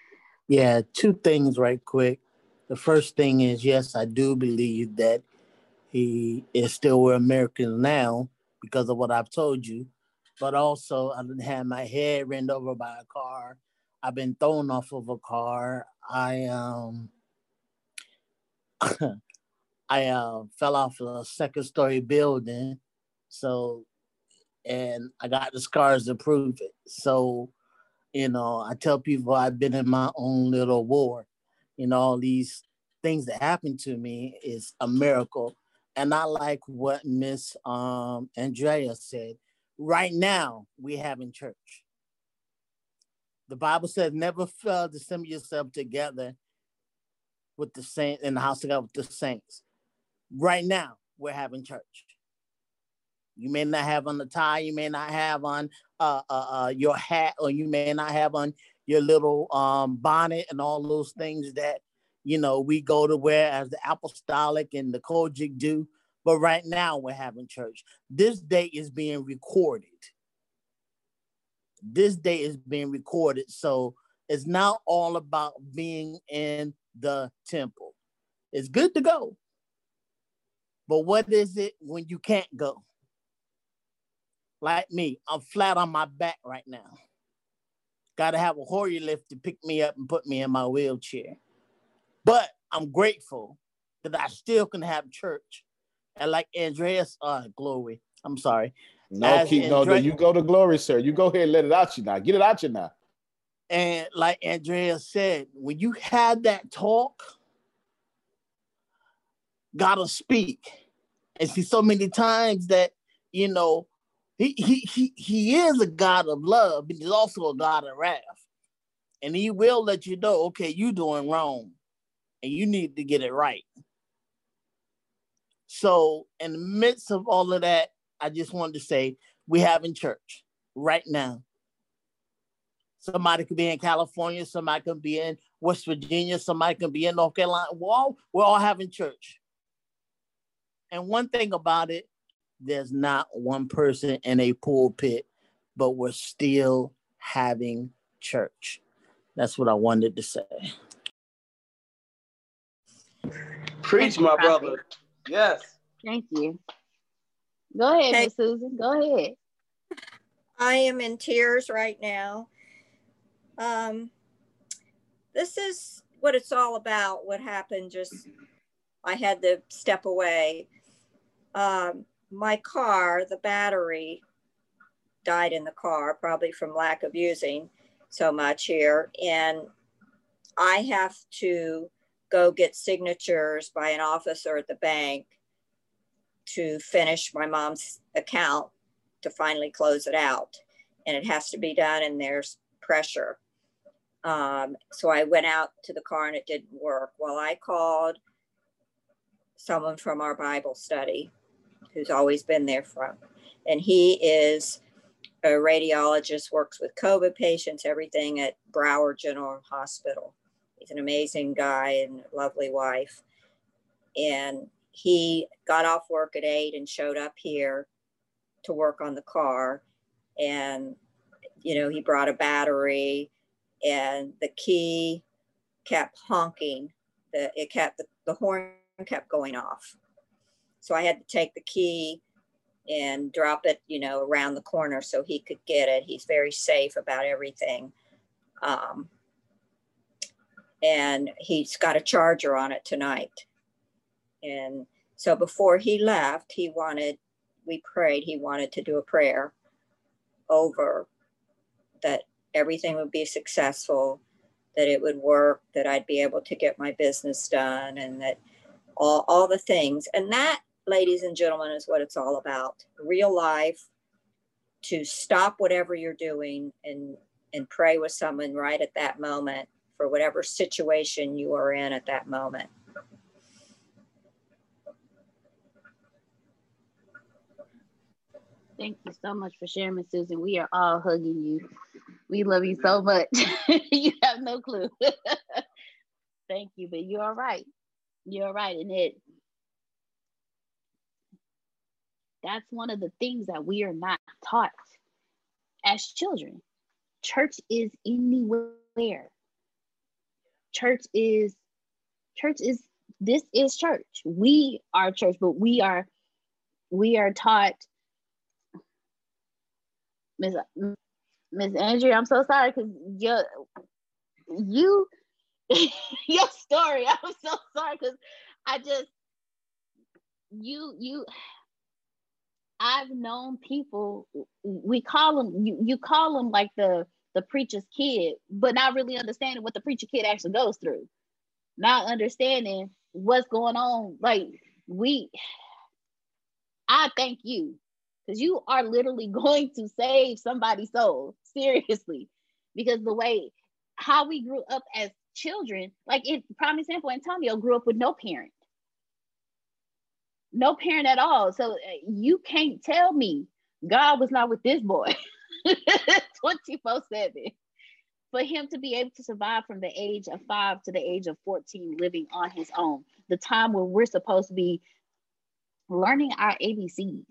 yeah, two things right quick. The first thing is yes, I do believe that he is still with Americans now because of what I've told you. But also I didn't have my head ran over by a car. I've been thrown off of a car. I um I uh, fell off a second story building. So, and I got the scars to prove it. So, you know, I tell people I've been in my own little war. You know, all these things that happened to me is a miracle. And I like what Miss um, Andrea said. Right now, we have in church. The Bible says, never fail to assemble yourself together with the saints in the house of God with the saints. Right now, we're having church. You may not have on the tie, you may not have on uh, uh, uh, your hat, or you may not have on your little um, bonnet and all those things that you know we go to wear as the apostolic and the COGIC do. But right now, we're having church. This day is being recorded. This day is being recorded, so it's not all about being in the temple. It's good to go. But what is it when you can't go? Like me, I'm flat on my back right now. Got to have a Hoyer lift to pick me up and put me in my wheelchair. But I'm grateful that I still can have church. And like Andreas, uh, glory. I'm sorry. No, keep Andrea, no, you go to glory, sir. You go ahead and let it out you now. Get it out you now. And like Andrea said, when you had that talk, gotta speak. And see, so many times that you know, he he he he is a God of love, but he's also a God of wrath. And he will let you know, okay, you're doing wrong, and you need to get it right. So, in the midst of all of that, I just wanted to say we have in church right now Somebody could be in California, somebody could be in West Virginia, somebody could be in North Carolina. We're all, we're all having church. And one thing about it, there's not one person in a pulpit, but we're still having church. That's what I wanted to say. Preach, my brother. Yes. Thank you. Go ahead, hey. Miss Susan. Go ahead. I am in tears right now um, this is what it's all about. What happened? Just I had to step away. Um, my car, the battery died in the car, probably from lack of using so much here. And I have to go get signatures by an officer at the bank to finish my mom's account to finally close it out. And it has to be done, and there's pressure. Um, so I went out to the car and it didn't work. Well, I called someone from our Bible study who's always been there from, and he is a radiologist, works with COVID patients, everything at Broward General Hospital. He's an amazing guy and lovely wife. And he got off work at eight and showed up here to work on the car. And, you know, he brought a battery and the key kept honking. The it kept the, the horn kept going off. So I had to take the key and drop it, you know, around the corner so he could get it. He's very safe about everything. Um, and he's got a charger on it tonight. And so before he left, he wanted, we prayed, he wanted to do a prayer over that everything would be successful, that it would work, that I'd be able to get my business done, and that all, all the things. And that, ladies and gentlemen, is what it's all about real life to stop whatever you're doing and and pray with someone right at that moment for whatever situation you are in at that moment. Thank you so much for sharing, Miss Susan. We are all hugging you we love you so much. you have no clue. Thank you, but you're right. You're right. And it that's one of the things that we are not taught as children. Church is anywhere. Church is church is this is church. We are church, but we are we are taught Miss Miss Andrea, I'm so sorry because your you your story. I'm so sorry because I just you you I've known people we call them you you call them like the the preacher's kid, but not really understanding what the preacher kid actually goes through. Not understanding what's going on. Like we I thank you because you are literally going to save somebody's soul seriously because the way how we grew up as children like in prime example antonio grew up with no parent no parent at all so uh, you can't tell me god was not with this boy 24 7 for him to be able to survive from the age of five to the age of 14 living on his own the time where we're supposed to be learning our abcs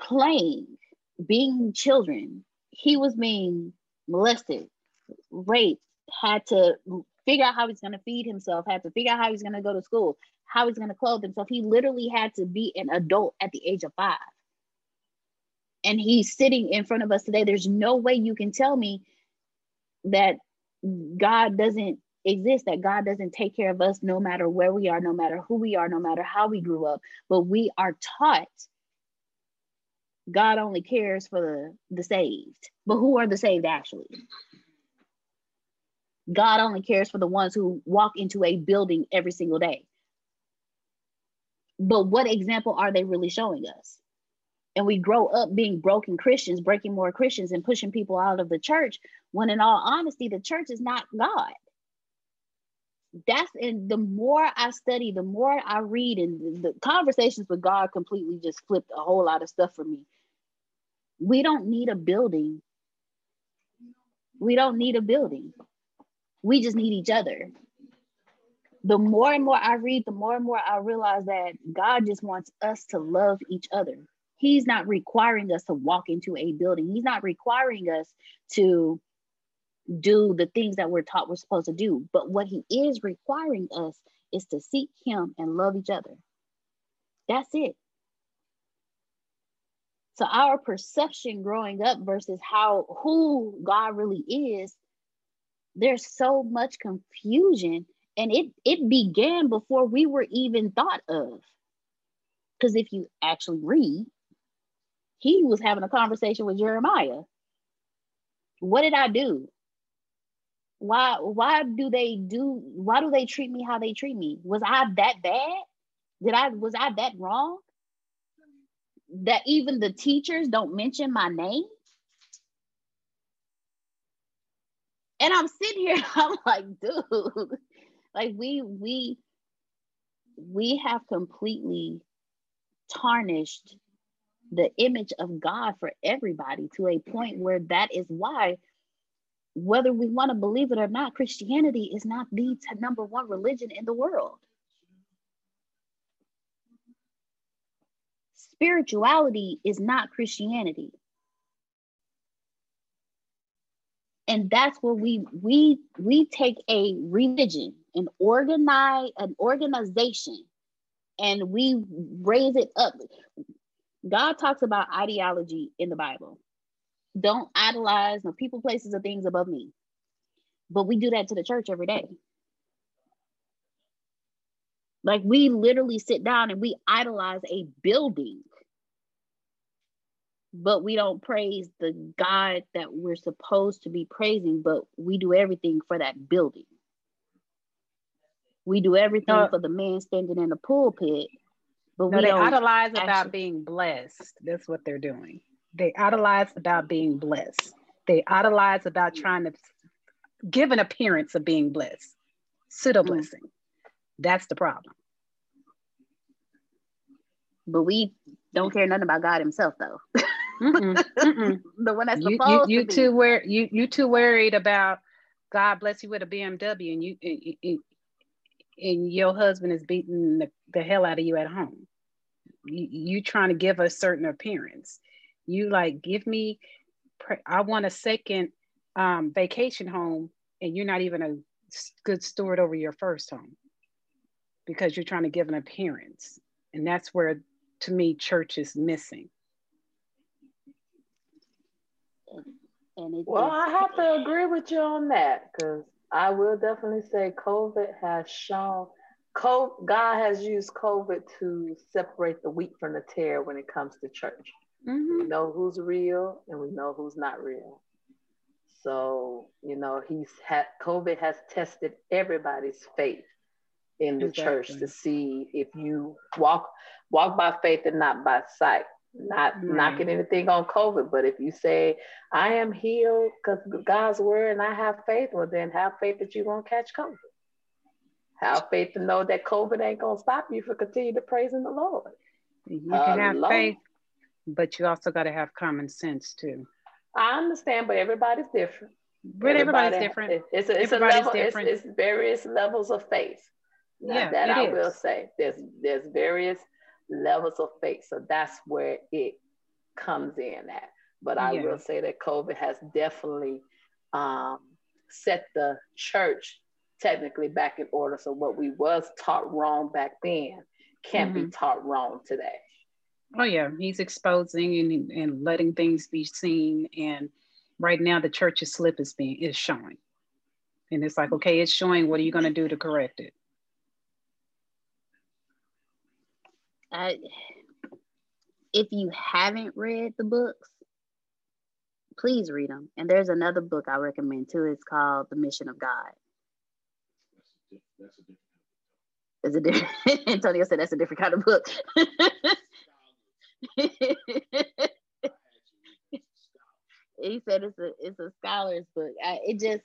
playing, being children. He was being molested, raped, had to figure out how he's going to feed himself, had to figure out how he's going to go to school, how he's going to clothe himself. He literally had to be an adult at the age of five. And he's sitting in front of us today. There's no way you can tell me that God doesn't exist, that God doesn't take care of us no matter where we are, no matter who we are, no matter how we grew up. But we are taught God only cares for the, the saved. But who are the saved actually? God only cares for the ones who walk into a building every single day. But what example are they really showing us? And we grow up being broken Christians, breaking more Christians, and pushing people out of the church, when in all honesty, the church is not God. That's and the more I study, the more I read, and the, the conversations with God completely just flipped a whole lot of stuff for me we don't need a building. We don't need a building. We just need each other. The more and more I read, the more and more I realize that God just wants us to love each other. He's not requiring us to walk into a building. He's not requiring us to do the things that we're taught we're supposed to do. But what he is requiring us is to seek him and love each other. That's it. So our perception growing up versus how who God really is, there's so much confusion. And it it began before we were even thought of. Because if you actually read, he was having a conversation with Jeremiah. What did I do? Why why do they do why do they treat me how they treat me? Was I that bad? Did I was I that wrong? that even the teachers don't mention my name. And I'm sitting here, I'm like, dude, like we we we have completely tarnished the image of God for everybody to a point where that is why whether we want to believe it or not, Christianity is not the number one religion in the world. spirituality is not Christianity. And that's where we we we take a religion, an organize an organization, and we raise it up. God talks about ideology in the Bible. Don't idolize no people, places, or things above me. But we do that to the church every day. Like we literally sit down and we idolize a building, but we don't praise the God that we're supposed to be praising, but we do everything for that building. We do everything no, for the man standing in the pulpit, but no, we they idolize actually... about being blessed. That's what they're doing. They idolize about being blessed. They idolize about trying to give an appearance of being blessed, pseudo blessing. Mm. That's the problem. But we don't care nothing about God Himself, though. Mm-mm, mm-mm. the one that's you, you, you too wor- you you too worried about God bless you with a BMW and you and, and- and your husband is beating the, the hell out of you at home. You, you trying to give a certain appearance. You like give me. pre- I want a second um, vacation home, and you're not even a good steward over your first home because you're trying to give an appearance, and that's where, to me, church is missing. and it, Well, it's- I have to agree with you on that because I will definitely say COVID has shown, God has used COVID to separate the wheat from the tare when it comes to church. Mhm. We know who's real and we know who's not real. So, you know, he's had COVID has tested everybody's faith in the church to see if you walk walk by faith and not by sight. Not Right. knocking anything on COVID, but if you say I am healed because God's word and I have faith, well then have faith that you won't catch COVID. Have faith to know that COVID ain't gonna stop you from continue to praising the Lord. You can have Hello. faith, but you also got to have common sense too. I understand, but everybody's different. But everybody's Everybody- different. It's a, it's a Everybody's level. It's, different. it's various levels of faith. Now, Yeah, that I will say. There's there's various levels of faith, so that's where it comes in at. But I Yeah. will say that COVID has definitely um, set the church technically back in order. So what we was taught wrong back then can't be Mhm. taught wrong today. Oh yeah, he's exposing and, and letting things be seen. And right now, the church's slip is being is showing, and it's like, okay, it's showing. What are you going to do to correct it? I, if you haven't read the books, please read them. And there's another book I recommend too. It's called The Mission of God. It's a different. Antonio said that's a different kind of book. he said it's a it's a scholar's book. I, it just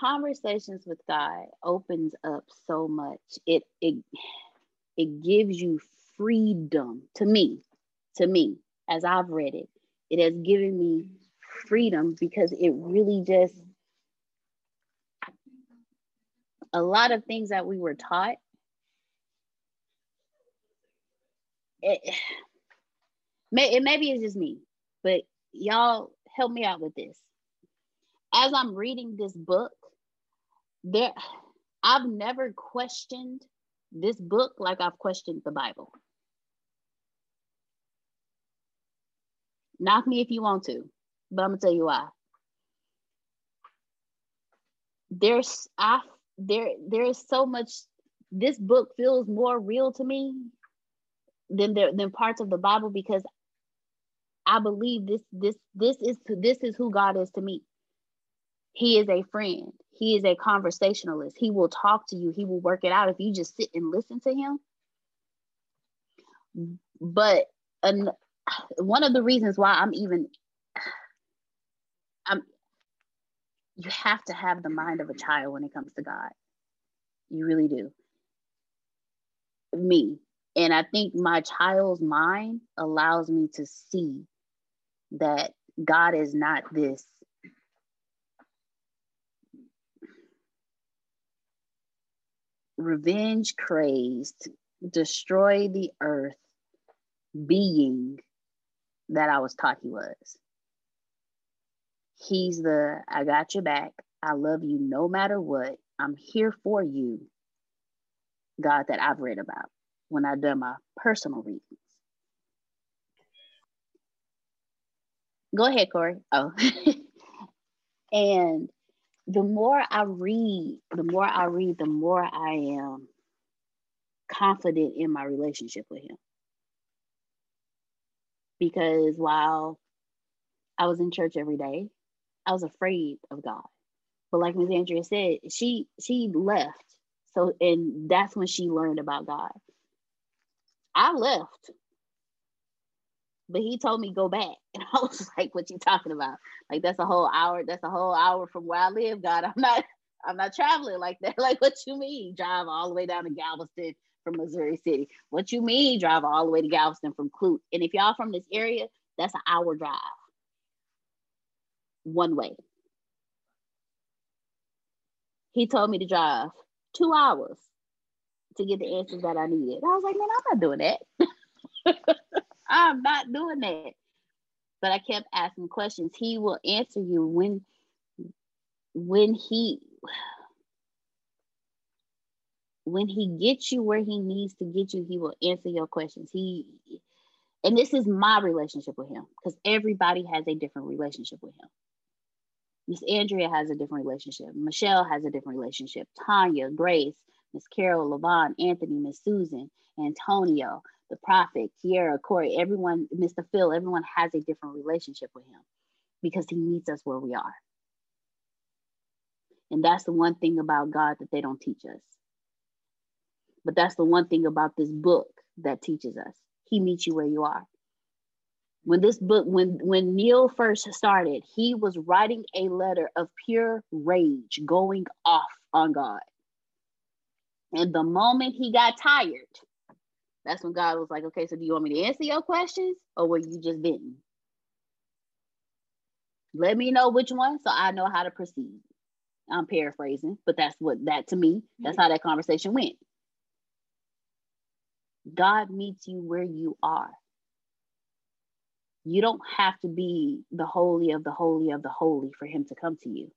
conversations with God opens up so much. It it it gives you freedom to me, to me, as I've read it. It has given me freedom because it really just a lot of things that we were taught. It, it maybe it's just me, but y'all help me out with this. As I'm reading this book, there I've never questioned this book like I've questioned the Bible. Knock me if you want to, but I'm gonna tell you why. There's I there there is so much. This book feels more real to me than there than parts of the Bible because I believe this this this is this is who God is to me. He is a friend. He is a conversationalist. He will talk to you. He will work it out if you just sit and listen to him. But an, one of the reasons why I'm even I'm you have to have the mind of a child when it comes to God. You really do. Me. And I think my child's mind allows me to see that God is not this revenge crazed, destroy the earth being that I was taught he was. He's the I got your back. I love you no matter what. I'm here for you. God that I've read about when I've done my personal readings. Go ahead, Corey. Oh. and the more I read, the more I read, the more I am confident in my relationship with him. Because while I was in church every day, I was afraid of God. But like Ms. Andrea said, she she left. So and that's when she learned about God. I left. But he told me go back. And I was like, what you talking about? Like that's a whole hour, that's a whole hour from where I live, God. I'm not I'm not traveling like that. Like what you mean? Drive all the way down to Galveston from Missouri City. What you mean drive all the way to Galveston from Clute? And if y'all from this area, that's an hour drive. One way. He told me to drive two hours to get the answers that I needed. I was like, man, I'm not doing that. I'm not doing that. But I kept asking questions. He will answer you when when he when he gets you where he needs to get you, he will answer your questions. He and this is my relationship with him because everybody has a different relationship with him. Miss Andrea has a different relationship. Michelle has a different relationship. Tanya, Grace, Miss Carol, Levon, Anthony, Miss Susan, Antonio, the Prophet, Kiera, Corey, everyone, Mr. Phil, everyone has a different relationship with him because he meets us where we are. And that's the one thing about God that they don't teach us. But that's the one thing about this book that teaches us. He meets you where you are. When this book, when when Neale first started, he was writing a letter of pure rage, going off on God. And the moment he got tired, that's when God was like, okay, so do you want me to answer your questions or were you just bitten? Let me know which one so I know how to proceed. I'm paraphrasing, but that's what that to me, that's mm-hmm. how that conversation went. God meets you where you are. You don't have to be the holy of the holy of the holy for him to come to you.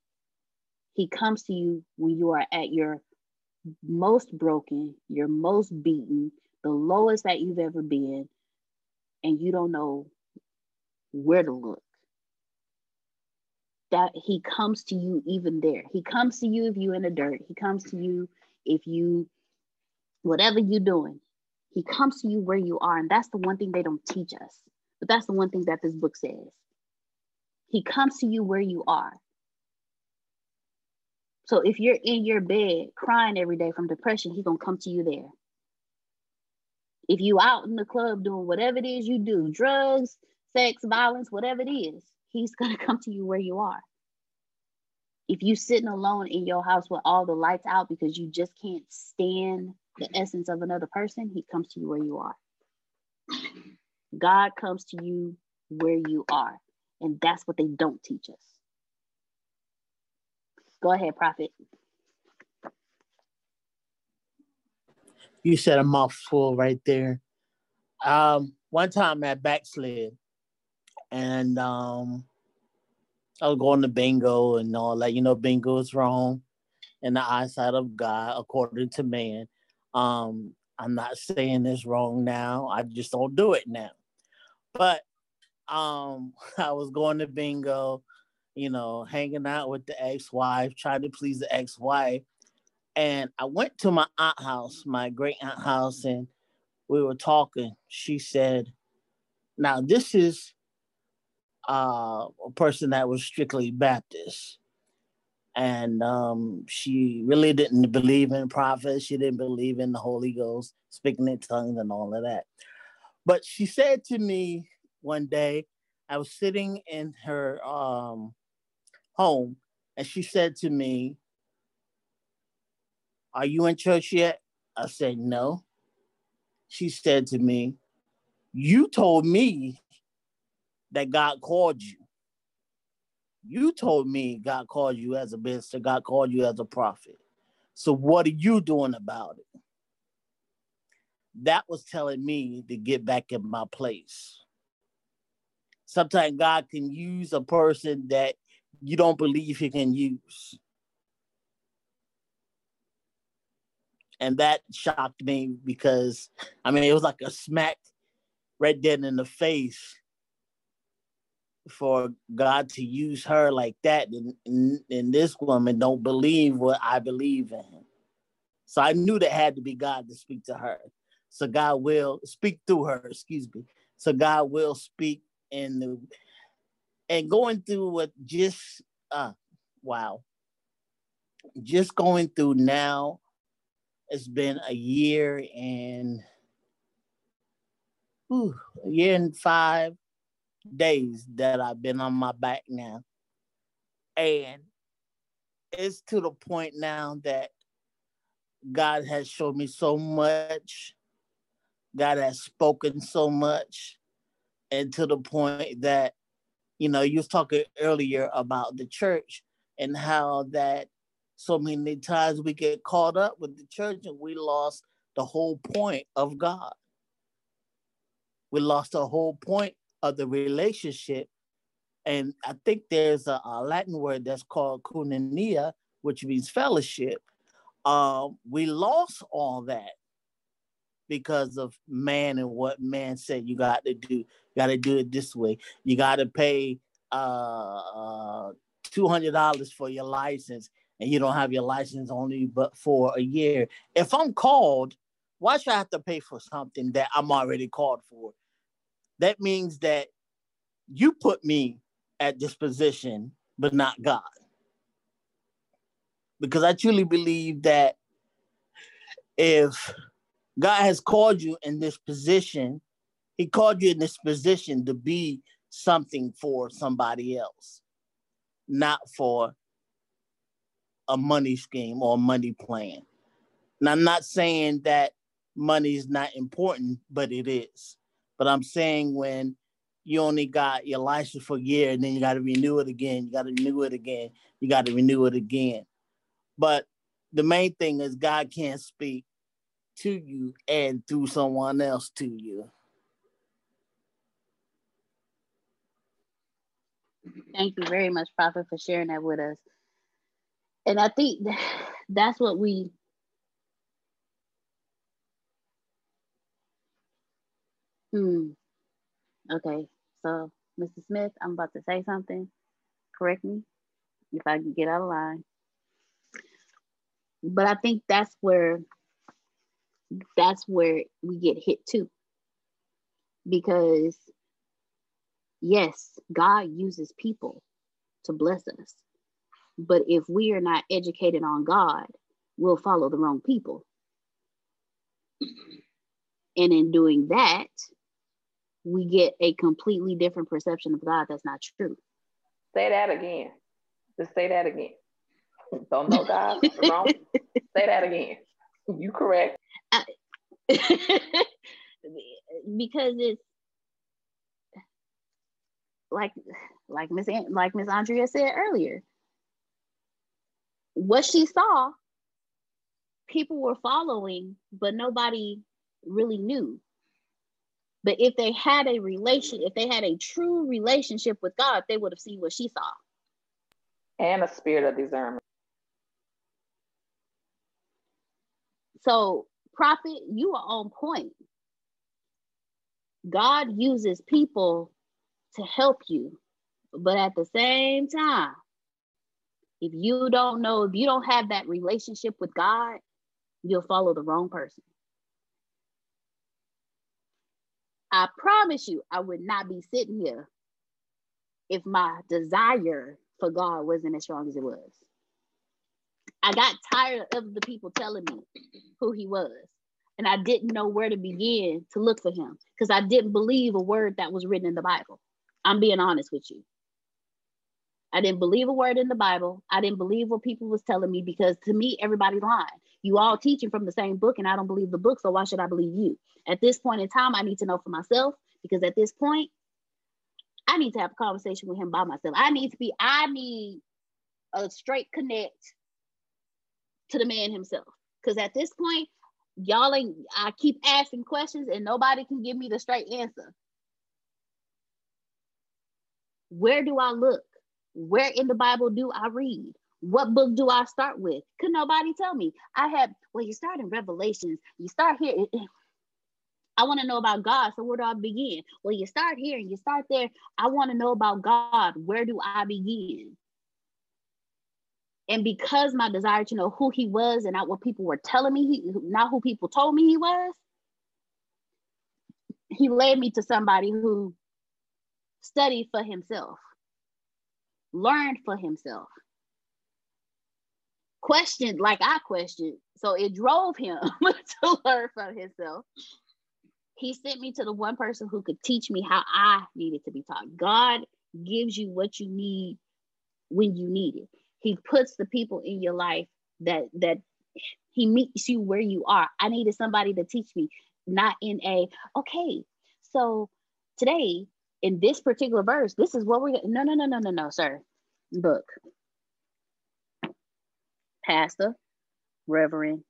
He comes to you when you are at your most broken, you're most beaten, the lowest that you've ever been, and you don't know where to look. That he comes to you even there. He comes to you if you're in the dirt. He comes to you if you, whatever you're doing, he comes to you where you are. And that's the one thing they don't teach us. But that's the one thing that this book says. He comes to you where you are. So if you're in your bed crying every day from depression, he's gonna come to you there. If you out in the club doing whatever it is you do, drugs, sex, violence, whatever it is, he's gonna come to you where you are. If you sitting alone in your house with all the lights out because you just can't stand the essence of another person, he comes to you where you are. God comes to you where you are. And that's what they don't teach us. Go ahead, Prophet. You said a mouthful right there. Um, one time I backslid and um, I was going to bingo and all that. You know, bingo is wrong in the eyesight of God, according to man. Um, I'm not saying this wrong now. I just don't do it now. But um, I was going to bingo, you know, hanging out with the ex-wife, trying to please the ex-wife. And I went to my aunt house, my great aunt house, and we were talking. She said, now this is uh, a person that was strictly Baptist and um, she really didn't believe in prophets. She didn't believe in the Holy Ghost, speaking in tongues, and all of that. But she said to me one day, I was sitting in her um, home, and she said to me, Are you in church yet? I said, No. She said to me, You told me that God called you. You told me God called you as a minister, God called you as a prophet. So what are you doing about it? That was telling me to get back in my place. Sometimes God can use a person that you don't believe he can use. And that shocked me because I mean it was like a smack right then in the face for God to use her like that, and, and this woman don't believe what I believe in. So I knew that had to be God to speak to her. So God will speak through her, excuse me. So God will speak in the and going through what just uh wow. Just going through now, it's been a year and whew, a year and five days that I've been on my back now. And it's to the point now that God has shown me so much. God has spoken so much. And to the point that, you know, you was talking earlier about the church and how that so many times we get caught up with the church and we lost the whole point of God. We lost the whole point of the relationship. And I think there's a, a Latin word that's called koinonia, which means fellowship. Um, we lost all that because of man and what man said you got to do. You got to do it this way. You got to pay uh, uh, $200 for your license and you don't have your license only but for a year. If I'm called, why should I have to pay for something that I'm already called for? That means that you put me at this position, but not God. Because I truly believe that if God has called you in this position, He called you in this position to be something for somebody else, not for a money scheme or money plan. And I'm not saying that money is not important, but it is. But I'm saying when you only got your license for a year and then you got to renew it again, you got to renew it again, you got to renew it again. But the main thing is God can't speak to you and through someone else to you. Thank you very much, Prophet, for sharing that with us and I think that's what we hmm okay so Mr. Smith I'm about to say something correct me if I can get out of line but I think that's where that's where we get hit too because yes God uses people to bless us but if we are not educated on God, we'll follow the wrong people. And in doing that, we get a completely different perception of God that's not true. Say that again. Just say that again. Don't know God. wrong. Say that again. You correct. Because it's like like Miss like Miss Andrea said earlier what she saw, people were following, but nobody really knew. But if they had a relation, if they had a true relationship with God, they would have seen what she saw. And a spirit of discernment. So, prophet, you are on point. God uses people to help you, but at the same time, if you don't know, if you don't have that relationship with God, you'll follow the wrong person. I promise you, I would not be sitting here if my desire for God wasn't as strong as it was. I got tired of the people telling me who he was, and I didn't know where to begin to look for him because I didn't believe a word that was written in the Bible. I'm being honest with you. I didn't believe a word in the Bible. I didn't believe what people was telling me because to me, everybody lying. You all teaching from the same book, and I don't believe the book, so why should I believe you? At this point in time, I need to know for myself because at this point, I need to have a conversation with him by myself. I need to be, I need a straight connect to the man himself. Because at this point, y'all ain't, I keep asking questions and nobody can give me the straight answer. Where do I look? Where in the Bible do I read? What book do I start with? Could nobody tell me? I have, well, you start in Revelations, you start here. I want to know about God. So where do I begin? Well, you start here and you start there. I want to know about God. Where do I begin? And because my desire to know who he was and not what people were telling me, he, not who people told me he was, he led me to somebody who studied for himself learned for himself, questioned like I questioned. So it drove him to learn for himself. He sent me to the one person who could teach me how I needed to be taught. God gives you what you need when you need it. He puts the people in your life that that He meets you where you are. I needed somebody to teach me, not in a, okay, so today in this particular verse, this is what we're, no, no, no, no, no, no, sir. Look, pastor, reverend,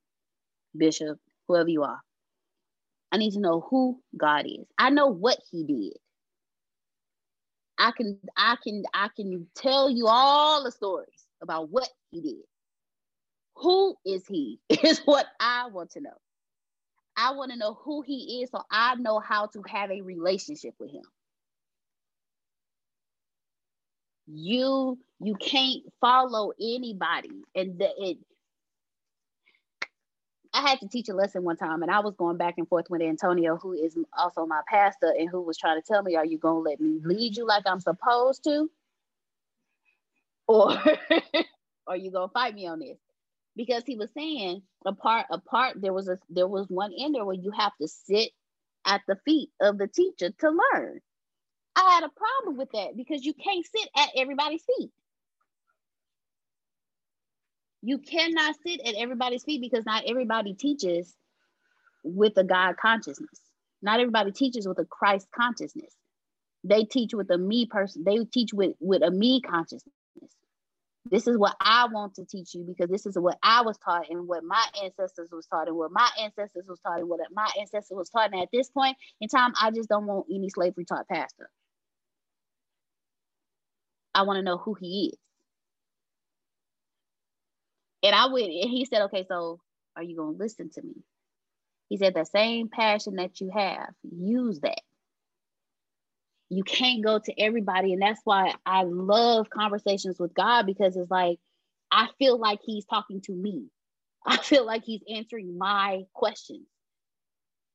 bishop, whoever you are. I need to know who God is. I know what he did. I can I can I can tell you all the stories about what he did. Who is he? Is what I want to know. I want to know who he is so I know how to have a relationship with him. You you can't follow anybody and the, it I had to teach a lesson one time, and I was going back and forth with Antonio, who is also my pastor, and who was trying to tell me, "Are you gonna let me lead you like I'm supposed to, or are you gonna fight me on this?" Because he was saying a part, a part. There was a there was one there where you have to sit at the feet of the teacher to learn. I had a problem with that because you can't sit at everybody's feet you cannot sit at everybody's feet because not everybody teaches with a God consciousness. Not everybody teaches with a Christ consciousness. They teach with a me person. They teach with with a me consciousness. This is what I want to teach you because this is what I was taught and what my ancestors was taught and what my ancestors was taught and what my ancestors was taught. And at this point in time, I just don't want any slavery taught pastor. I want to know who he is. And I went, and he said, okay, so are you going to listen to me? He said, the same passion that you have, use that. You can't go to everybody. And that's why I love conversations with God because it's like, I feel like he's talking to me. I feel like he's answering my questions.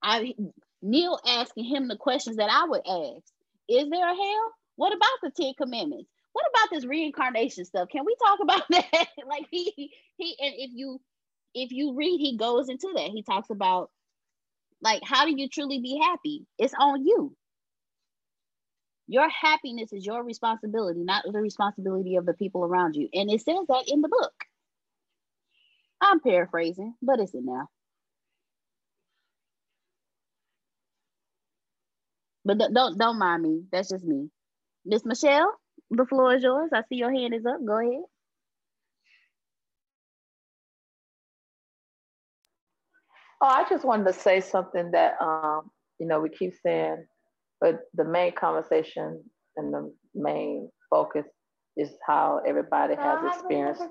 I Neale asking him the questions that I would ask. Is there a hell? What about the Ten Commandments? what about this reincarnation stuff? Can we talk about that? like he he and if you if you read, he goes into that. He talks about like how do you truly be happy? It's on you. Your happiness is your responsibility, not the responsibility of the people around you. And it says that in the book. I'm paraphrasing, but it's in there. But don't don't mind me. That's just me. Miss Michelle? The floor is yours. I see your hand is up. Go ahead. Oh, I just wanted to say something that um, you know we keep saying, but the main conversation and the main focus is how everybody has experienced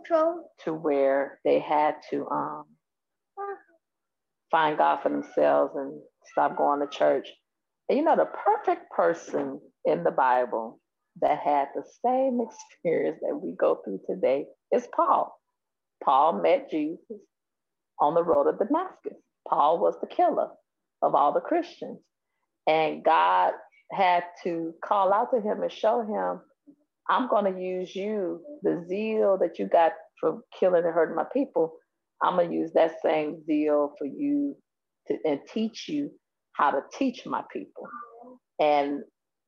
to where they had to um, find God for themselves and stop going to church. And you know, the perfect person in the Bible that had the same experience that we go through today is Paul. Paul met Jesus on the road of Damascus. Paul was the killer of all the Christians. And God had to call out to him and show him, I'm going to use you, the zeal that you got for killing and hurting my people. I'm going to use that same zeal for you to, and teach you how to teach my people. And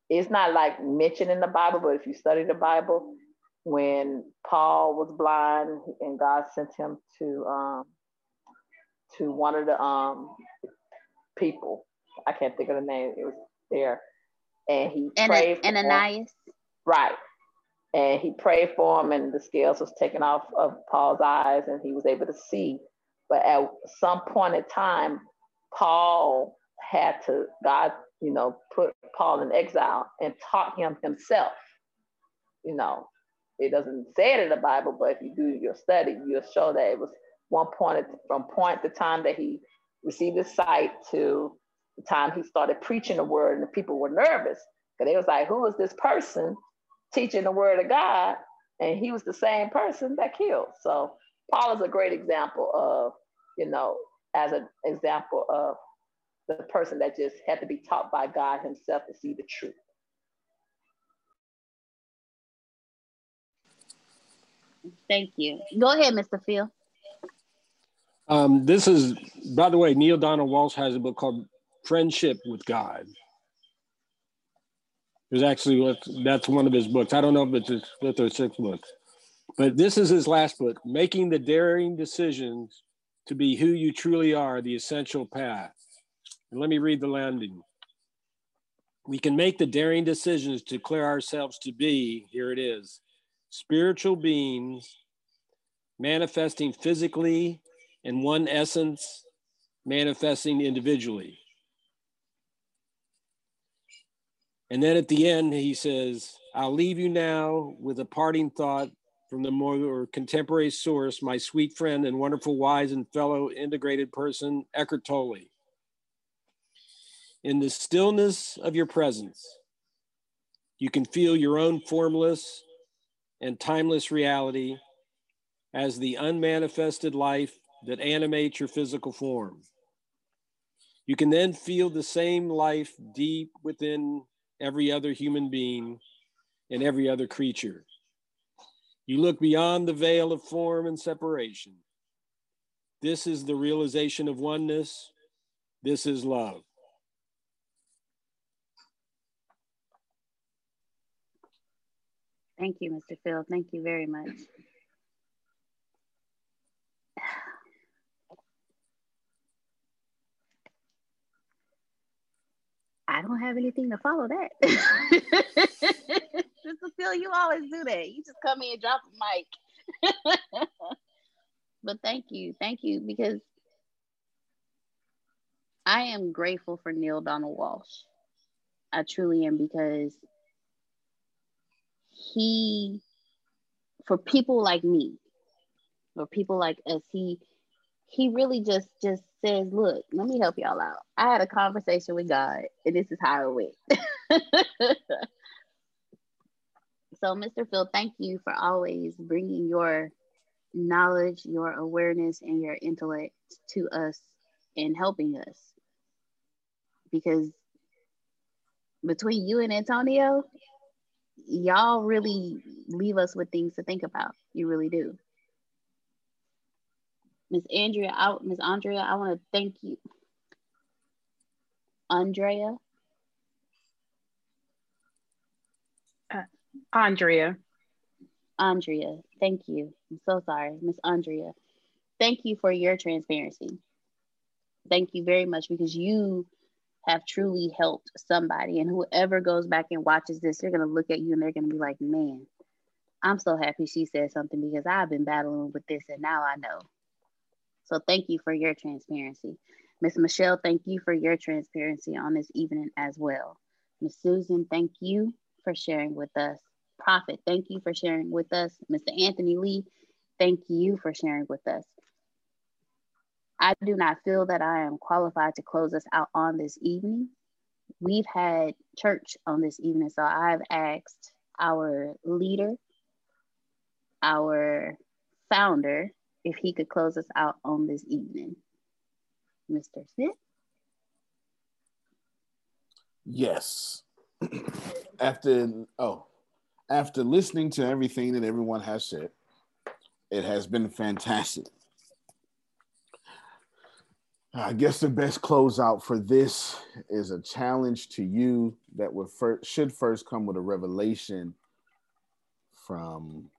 it's not like mentioned in the Bible, but if you study the Bible, when Paul was blind and God sent him to um, to one of the um, people, I can't think of the name. It was there, and he Ana- prayed. For Ananias. Him. Right, and he prayed for him, and the scales was taken off of Paul's eyes, and he was able to see. But at some point in time, Paul had to God you know, put Paul in exile and taught him himself. You know, it doesn't say it in the Bible, but if you do your study, you'll show that it was one point from point the time that he received his sight to the time he started preaching the word, and the people were nervous because they was like, "Who is this person teaching the word of God?" And he was the same person that killed. So Paul is a great example of, you know, as an example of the person that just had to be taught by God Himself to see the truth. Thank you. Go ahead, Mr. Phil. Um, this is, by the way, Neale Donald Walsch has a book called Friendship with God. Was actually that's one of his books. I don't know if it's his fifth or sixth book, but this is his last book, Making the Daring Decisions to be who you truly are, the essential path. And let me read the landing. We can make the daring decisions to declare ourselves to be, here it is, spiritual beings manifesting physically in one essence, manifesting individually. And then at the end, he says, I'll leave you now with a parting thought from the more contemporary source, my sweet friend and wonderful, wise, and fellow integrated person, Eckhart Tolle. In the stillness of your presence, you can feel your own formless and timeless reality as the unmanifested life that animates your physical form. You can then feel the same life deep within every other human being and every other creature. You look beyond the veil of form and separation. This is the realization of oneness. This is love. Thank you, Mr. Phil. Thank you very much. I don't have anything to follow that. Mr. Phil, you always do that. You just come in and drop the mic. but thank you. Thank you because I am grateful for Neale Donald Walsch. I truly am because he, for people like me, for people like us, he he really just just says, "Look, let me help y'all out. I had a conversation with God, and this is how it went." so, Mr. Phil, thank you for always bringing your knowledge, your awareness, and your intellect to us and helping us. Because between you and Antonio, y'all really leave us with things to think about. You really do. Miss Andrea, I, Miss Andrea, I want to thank you. Andrea. Uh, Andrea. Andrea, thank you. I'm so sorry, Miss Andrea. Thank you for your transparency. Thank you very much because you have truly helped somebody. And whoever goes back and watches this, they're going to look at you and they're going to be like, man, I'm so happy she said something because I've been battling with this and now I know. So thank you for your transparency. Miss Michelle, thank you for your transparency on this evening as well. Miss Susan, thank you for sharing with us. Prophet, thank you for sharing with us. Mr. Anthony Lee, thank you for sharing with us. I do not feel that I am qualified to close us out on this evening. We've had church on this evening, so I've asked our leader, our founder, if he could close us out on this evening. Mr. Smith? Yes. after oh, after listening to everything that everyone has said, it has been fantastic. I guess the best closeout for this is a challenge to you that would first, should first come with a revelation from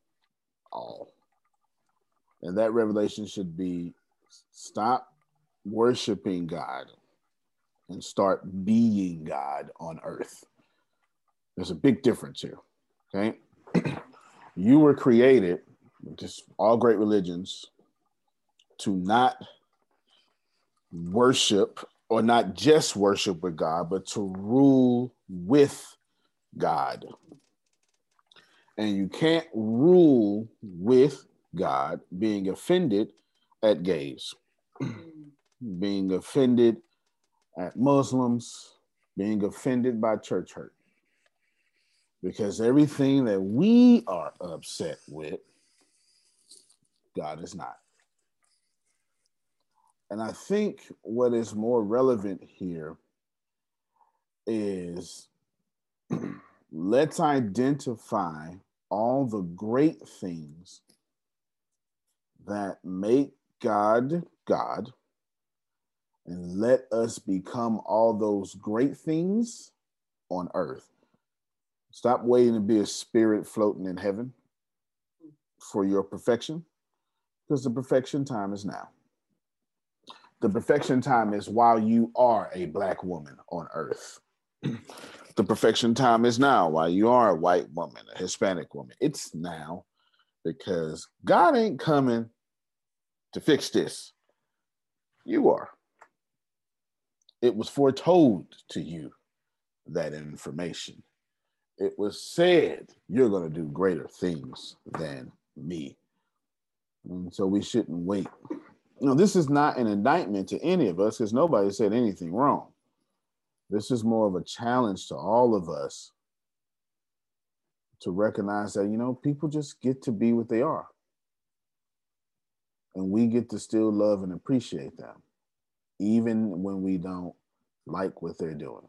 all. And that revelation should be stop worshiping God and start being God on earth. There's a big difference here. Okay. you were created, just all great religions, to not worship or not just worship with God, but to rule with God. And you can't rule with God being offended at gays, being offended at Muslims, being offended by church hurt. Because everything that we are upset with, God is not. And I think what is more relevant here is let's identify all the great things that make God God and let us become all those great things on earth. Stop waiting to be a spirit floating in heaven for your perfection because the perfection time is now. The perfection time is while you are a black woman on earth. the perfection time is now while you are a white woman, a Hispanic woman. It's now because God ain't coming to fix this. You are. It was foretold to you that information. It was said you're going to do greater things than me. And so we shouldn't wait. Know, this is not an indictment to any of us because nobody said anything wrong. This is more of a challenge to all of us to recognize that, you know, people just get to be what they are. And we get to still love and appreciate them, even when we don't like what they're doing.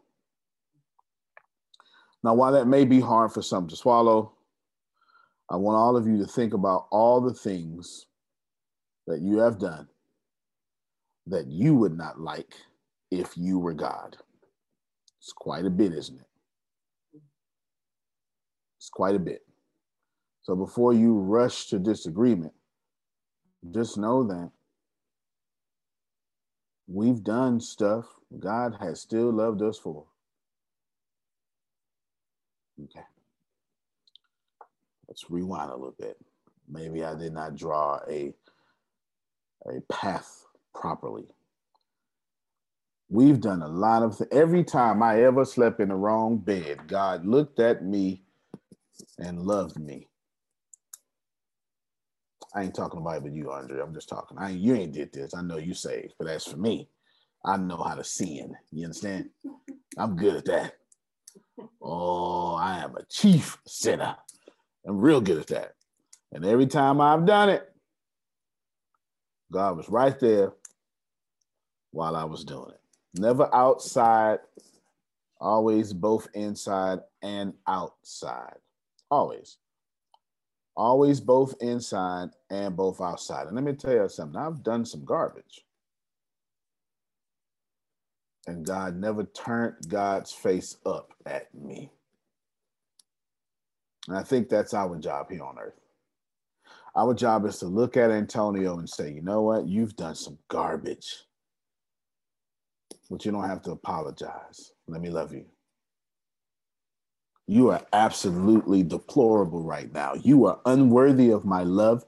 Now, while that may be hard for some to swallow, I want all of you to think about all the things that you have done that you would not like if you were God. It's quite a bit, isn't it? It's quite a bit. So before you rush to disagreement, just know that we've done stuff God has still loved us for. Okay. Let's rewind a little bit. Maybe I did not draw a, a path properly. We've done a lot of th- every time I ever slept in the wrong bed, God looked at me and loved me. I ain't talking about it with you, Andre. I'm just talking. I you ain't did this. I know you saved, but as for me, I know how to sin. You understand? I'm good at that. Oh, I am a chief sinner. I'm real good at that. And every time I've done it, God was right there while I was doing it. Never outside, always both inside and outside. Always. Always both inside and both outside. And let me tell you something, I've done some garbage. And God never turned God's face up at me. And I think that's our job here on earth. Our job is to look at Antonio and say, you know what? You've done some garbage. But you don't have to apologize. Let me love you. You are absolutely deplorable right now. You are unworthy of my love.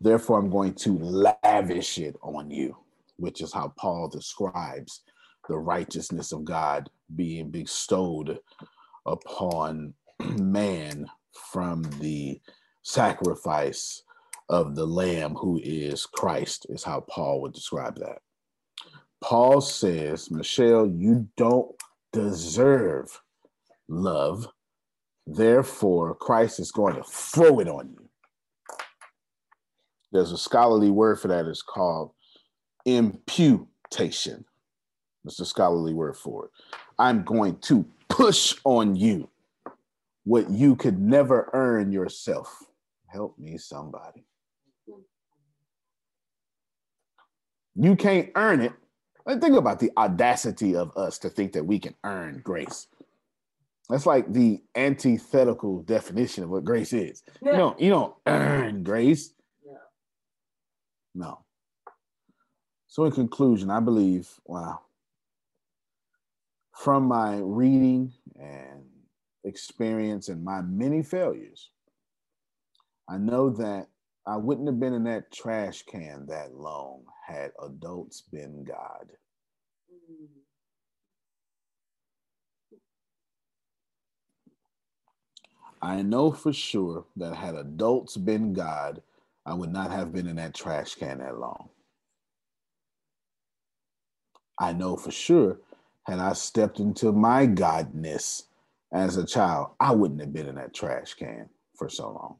Therefore, I'm going to lavish it on you, which is how Paul describes the righteousness of God being bestowed upon man from the sacrifice of the lamb who is Christ, is how Paul would describe that. Paul says, Michelle, you don't deserve love. Therefore, Christ is going to throw it on you. There's a scholarly word for that. It's called imputation. That's the scholarly word for it. I'm going to push on you what you could never earn yourself. Help me, somebody. You can't earn it. Think about the audacity of us to think that we can earn grace. That's like the antithetical definition of what grace is. Yeah. You don't you don't earn grace. Yeah. No. So in conclusion, I believe, wow, from my reading and experience and my many failures, I know that I wouldn't have been in that trash can that long had adults been God. Mm. I know for sure that had adults been God, I would not have been in that trash can that long. I know for sure had I stepped into my godness as a child, I wouldn't have been in that trash can for so long.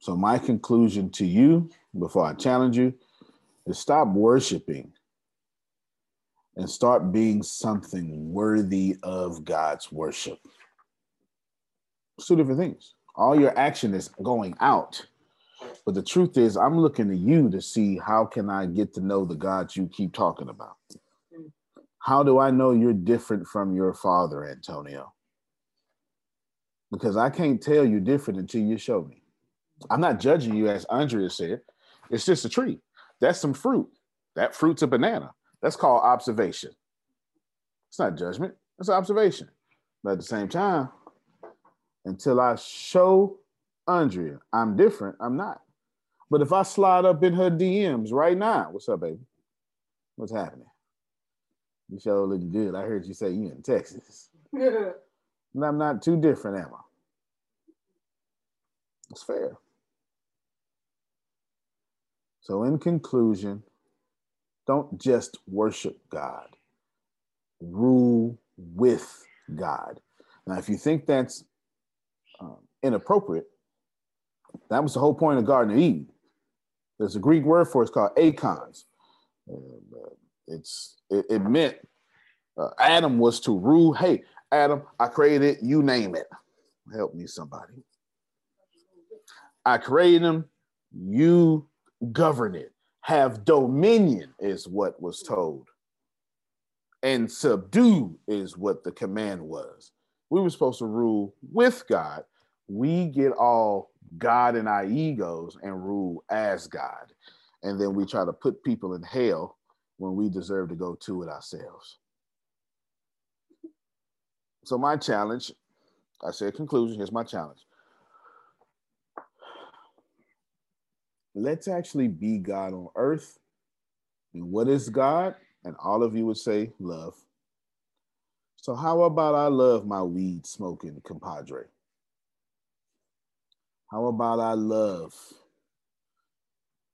So, my conclusion to you before I challenge you is stop worshiping and start being something worthy of God's worship. It's two different things. All your action is going out. But the truth is, I'm looking to you to see how can I get to know the God you keep talking about. How do I know you're different from your father, Antonio? Because I can't tell you different until you show me. I'm not judging you, as Andrea said. It's just a tree. That's some fruit. That fruit's a banana. That's called observation. It's not judgment, it's observation. But at the same time, until I show Andrea I'm different, I'm not. But if I slide up in her DMs right now, what's up, baby? What's happening? You sure looking good. I heard you say you in Texas. and I'm not too different, am I? It's fair. So, in conclusion, don't just worship God, rule with God. Now, if you think that's inappropriate, that was the whole point of Garden of Eden. There's a Greek word for it, it's called akons. Uh, it's it, it meant uh, Adam was to rule. Hey, Adam, I created you name it. Help me, somebody. I created him. You govern it. Have dominion is what was told. And subdue is what the command was. We were supposed to rule with God. We get all God in our egos and rule as God. And then we try to put people in hell when we deserve to go to it ourselves. So, my challenge, I said conclusion, here's my challenge. Let's actually be God on earth. And what is God? And all of you would say love. So, how about I love my weed smoking compadre? How about I love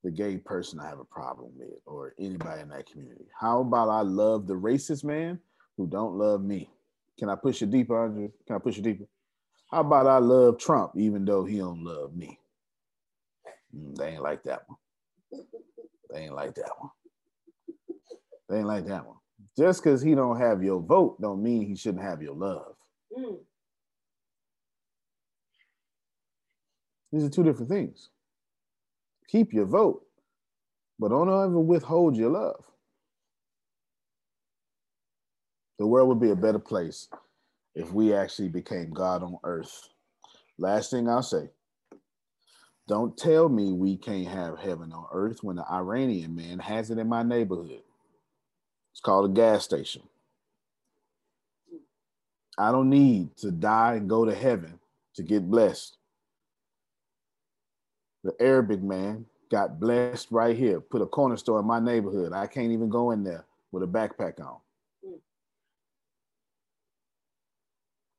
the gay person I have a problem with or anybody in that community? How about I love the racist man who don't love me? Can I push it deeper, Andre? Can I push it deeper? How about I love Trump even though he don't love me? Mm, they ain't like that one. They ain't like that one. They ain't like that one. Just because he don't have your vote don't mean he shouldn't have your love. Mm. These are two different things. Keep your vote, but don't ever withhold your love. The world would be a better place if we actually became God on earth. Last thing I'll say don't tell me we can't have heaven on earth when the Iranian man has it in my neighborhood. It's called a gas station. I don't need to die and go to heaven to get blessed the Arabic man got blessed right here, put a corner store in my neighborhood. I can't even go in there with a backpack on.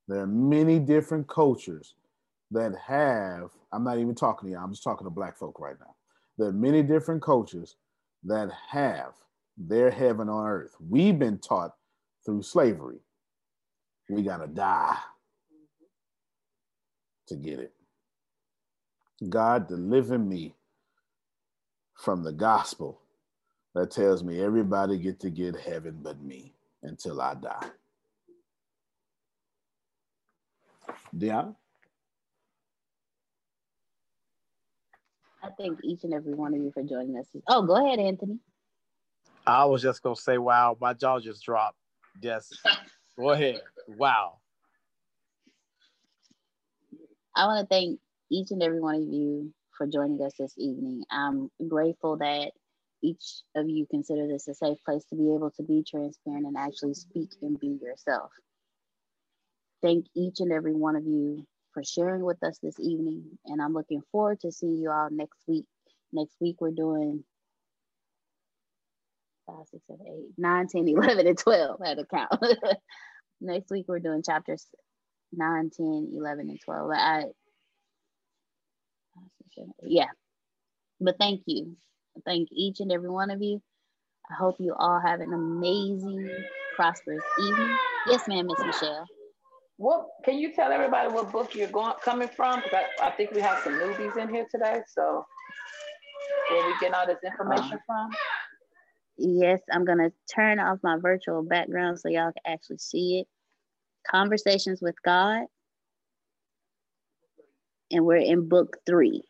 There are many different cultures that have, I'm not even talking to you, I'm just talking to black folk right now. There are many different cultures that have their heaven on earth. We've been taught through slavery. We gotta die to get it. God, deliver me from the gospel that tells me everybody get to get heaven but me until I die. Deanna? I thank each and every one of you for joining us. Oh, go ahead, Anthony. I was just gonna say, wow, my jaw just dropped. Yes. go ahead. Wow. I want to thank each and every one of you for joining us this evening. I'm grateful that each of you consider this a safe place to be able to be transparent and actually speak and be yourself. Thank each and every one of you for sharing with us this evening. And I'm looking forward to seeing you all next week. Next week, we're doing 5, 6, 8, 9, 10, 11, and 12. I to count. next week, we're doing chapters 9, 10, 11, and 12. I yeah. But thank you. Thank each and every one of you. I hope you all have an amazing, prosperous evening. Yes, ma'am, Miss Michelle. What can you tell everybody what book you're going coming from? Because I, I think we have some newbies in here today. So where we get all this information uh, from? Yes, I'm gonna turn off my virtual background so y'all can actually see it. Conversations with God. And we're in book three.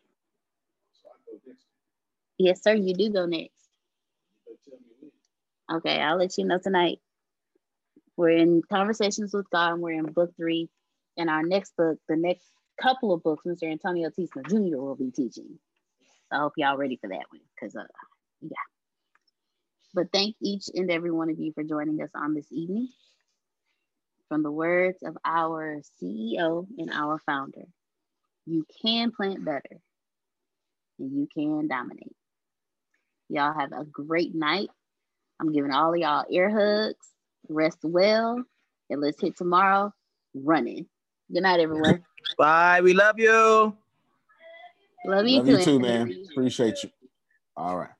Yes, sir. You do go next. Okay, I'll let you know tonight. We're in Conversations with God, and we're in book three. And our next book, the next couple of books, Mr. Antonio T. Jr. will be teaching. So I hope y'all ready for that one, because uh, yeah. But thank each and every one of you for joining us on this evening. From the words of our CEO and our founder, you can plant better and you can dominate. Y'all have a great night. I'm giving all of y'all ear hugs. Rest well. And let's hit tomorrow running. Good night, everyone. Bye. We love you. Love you Love too. you too, man. Appreciate you. All right.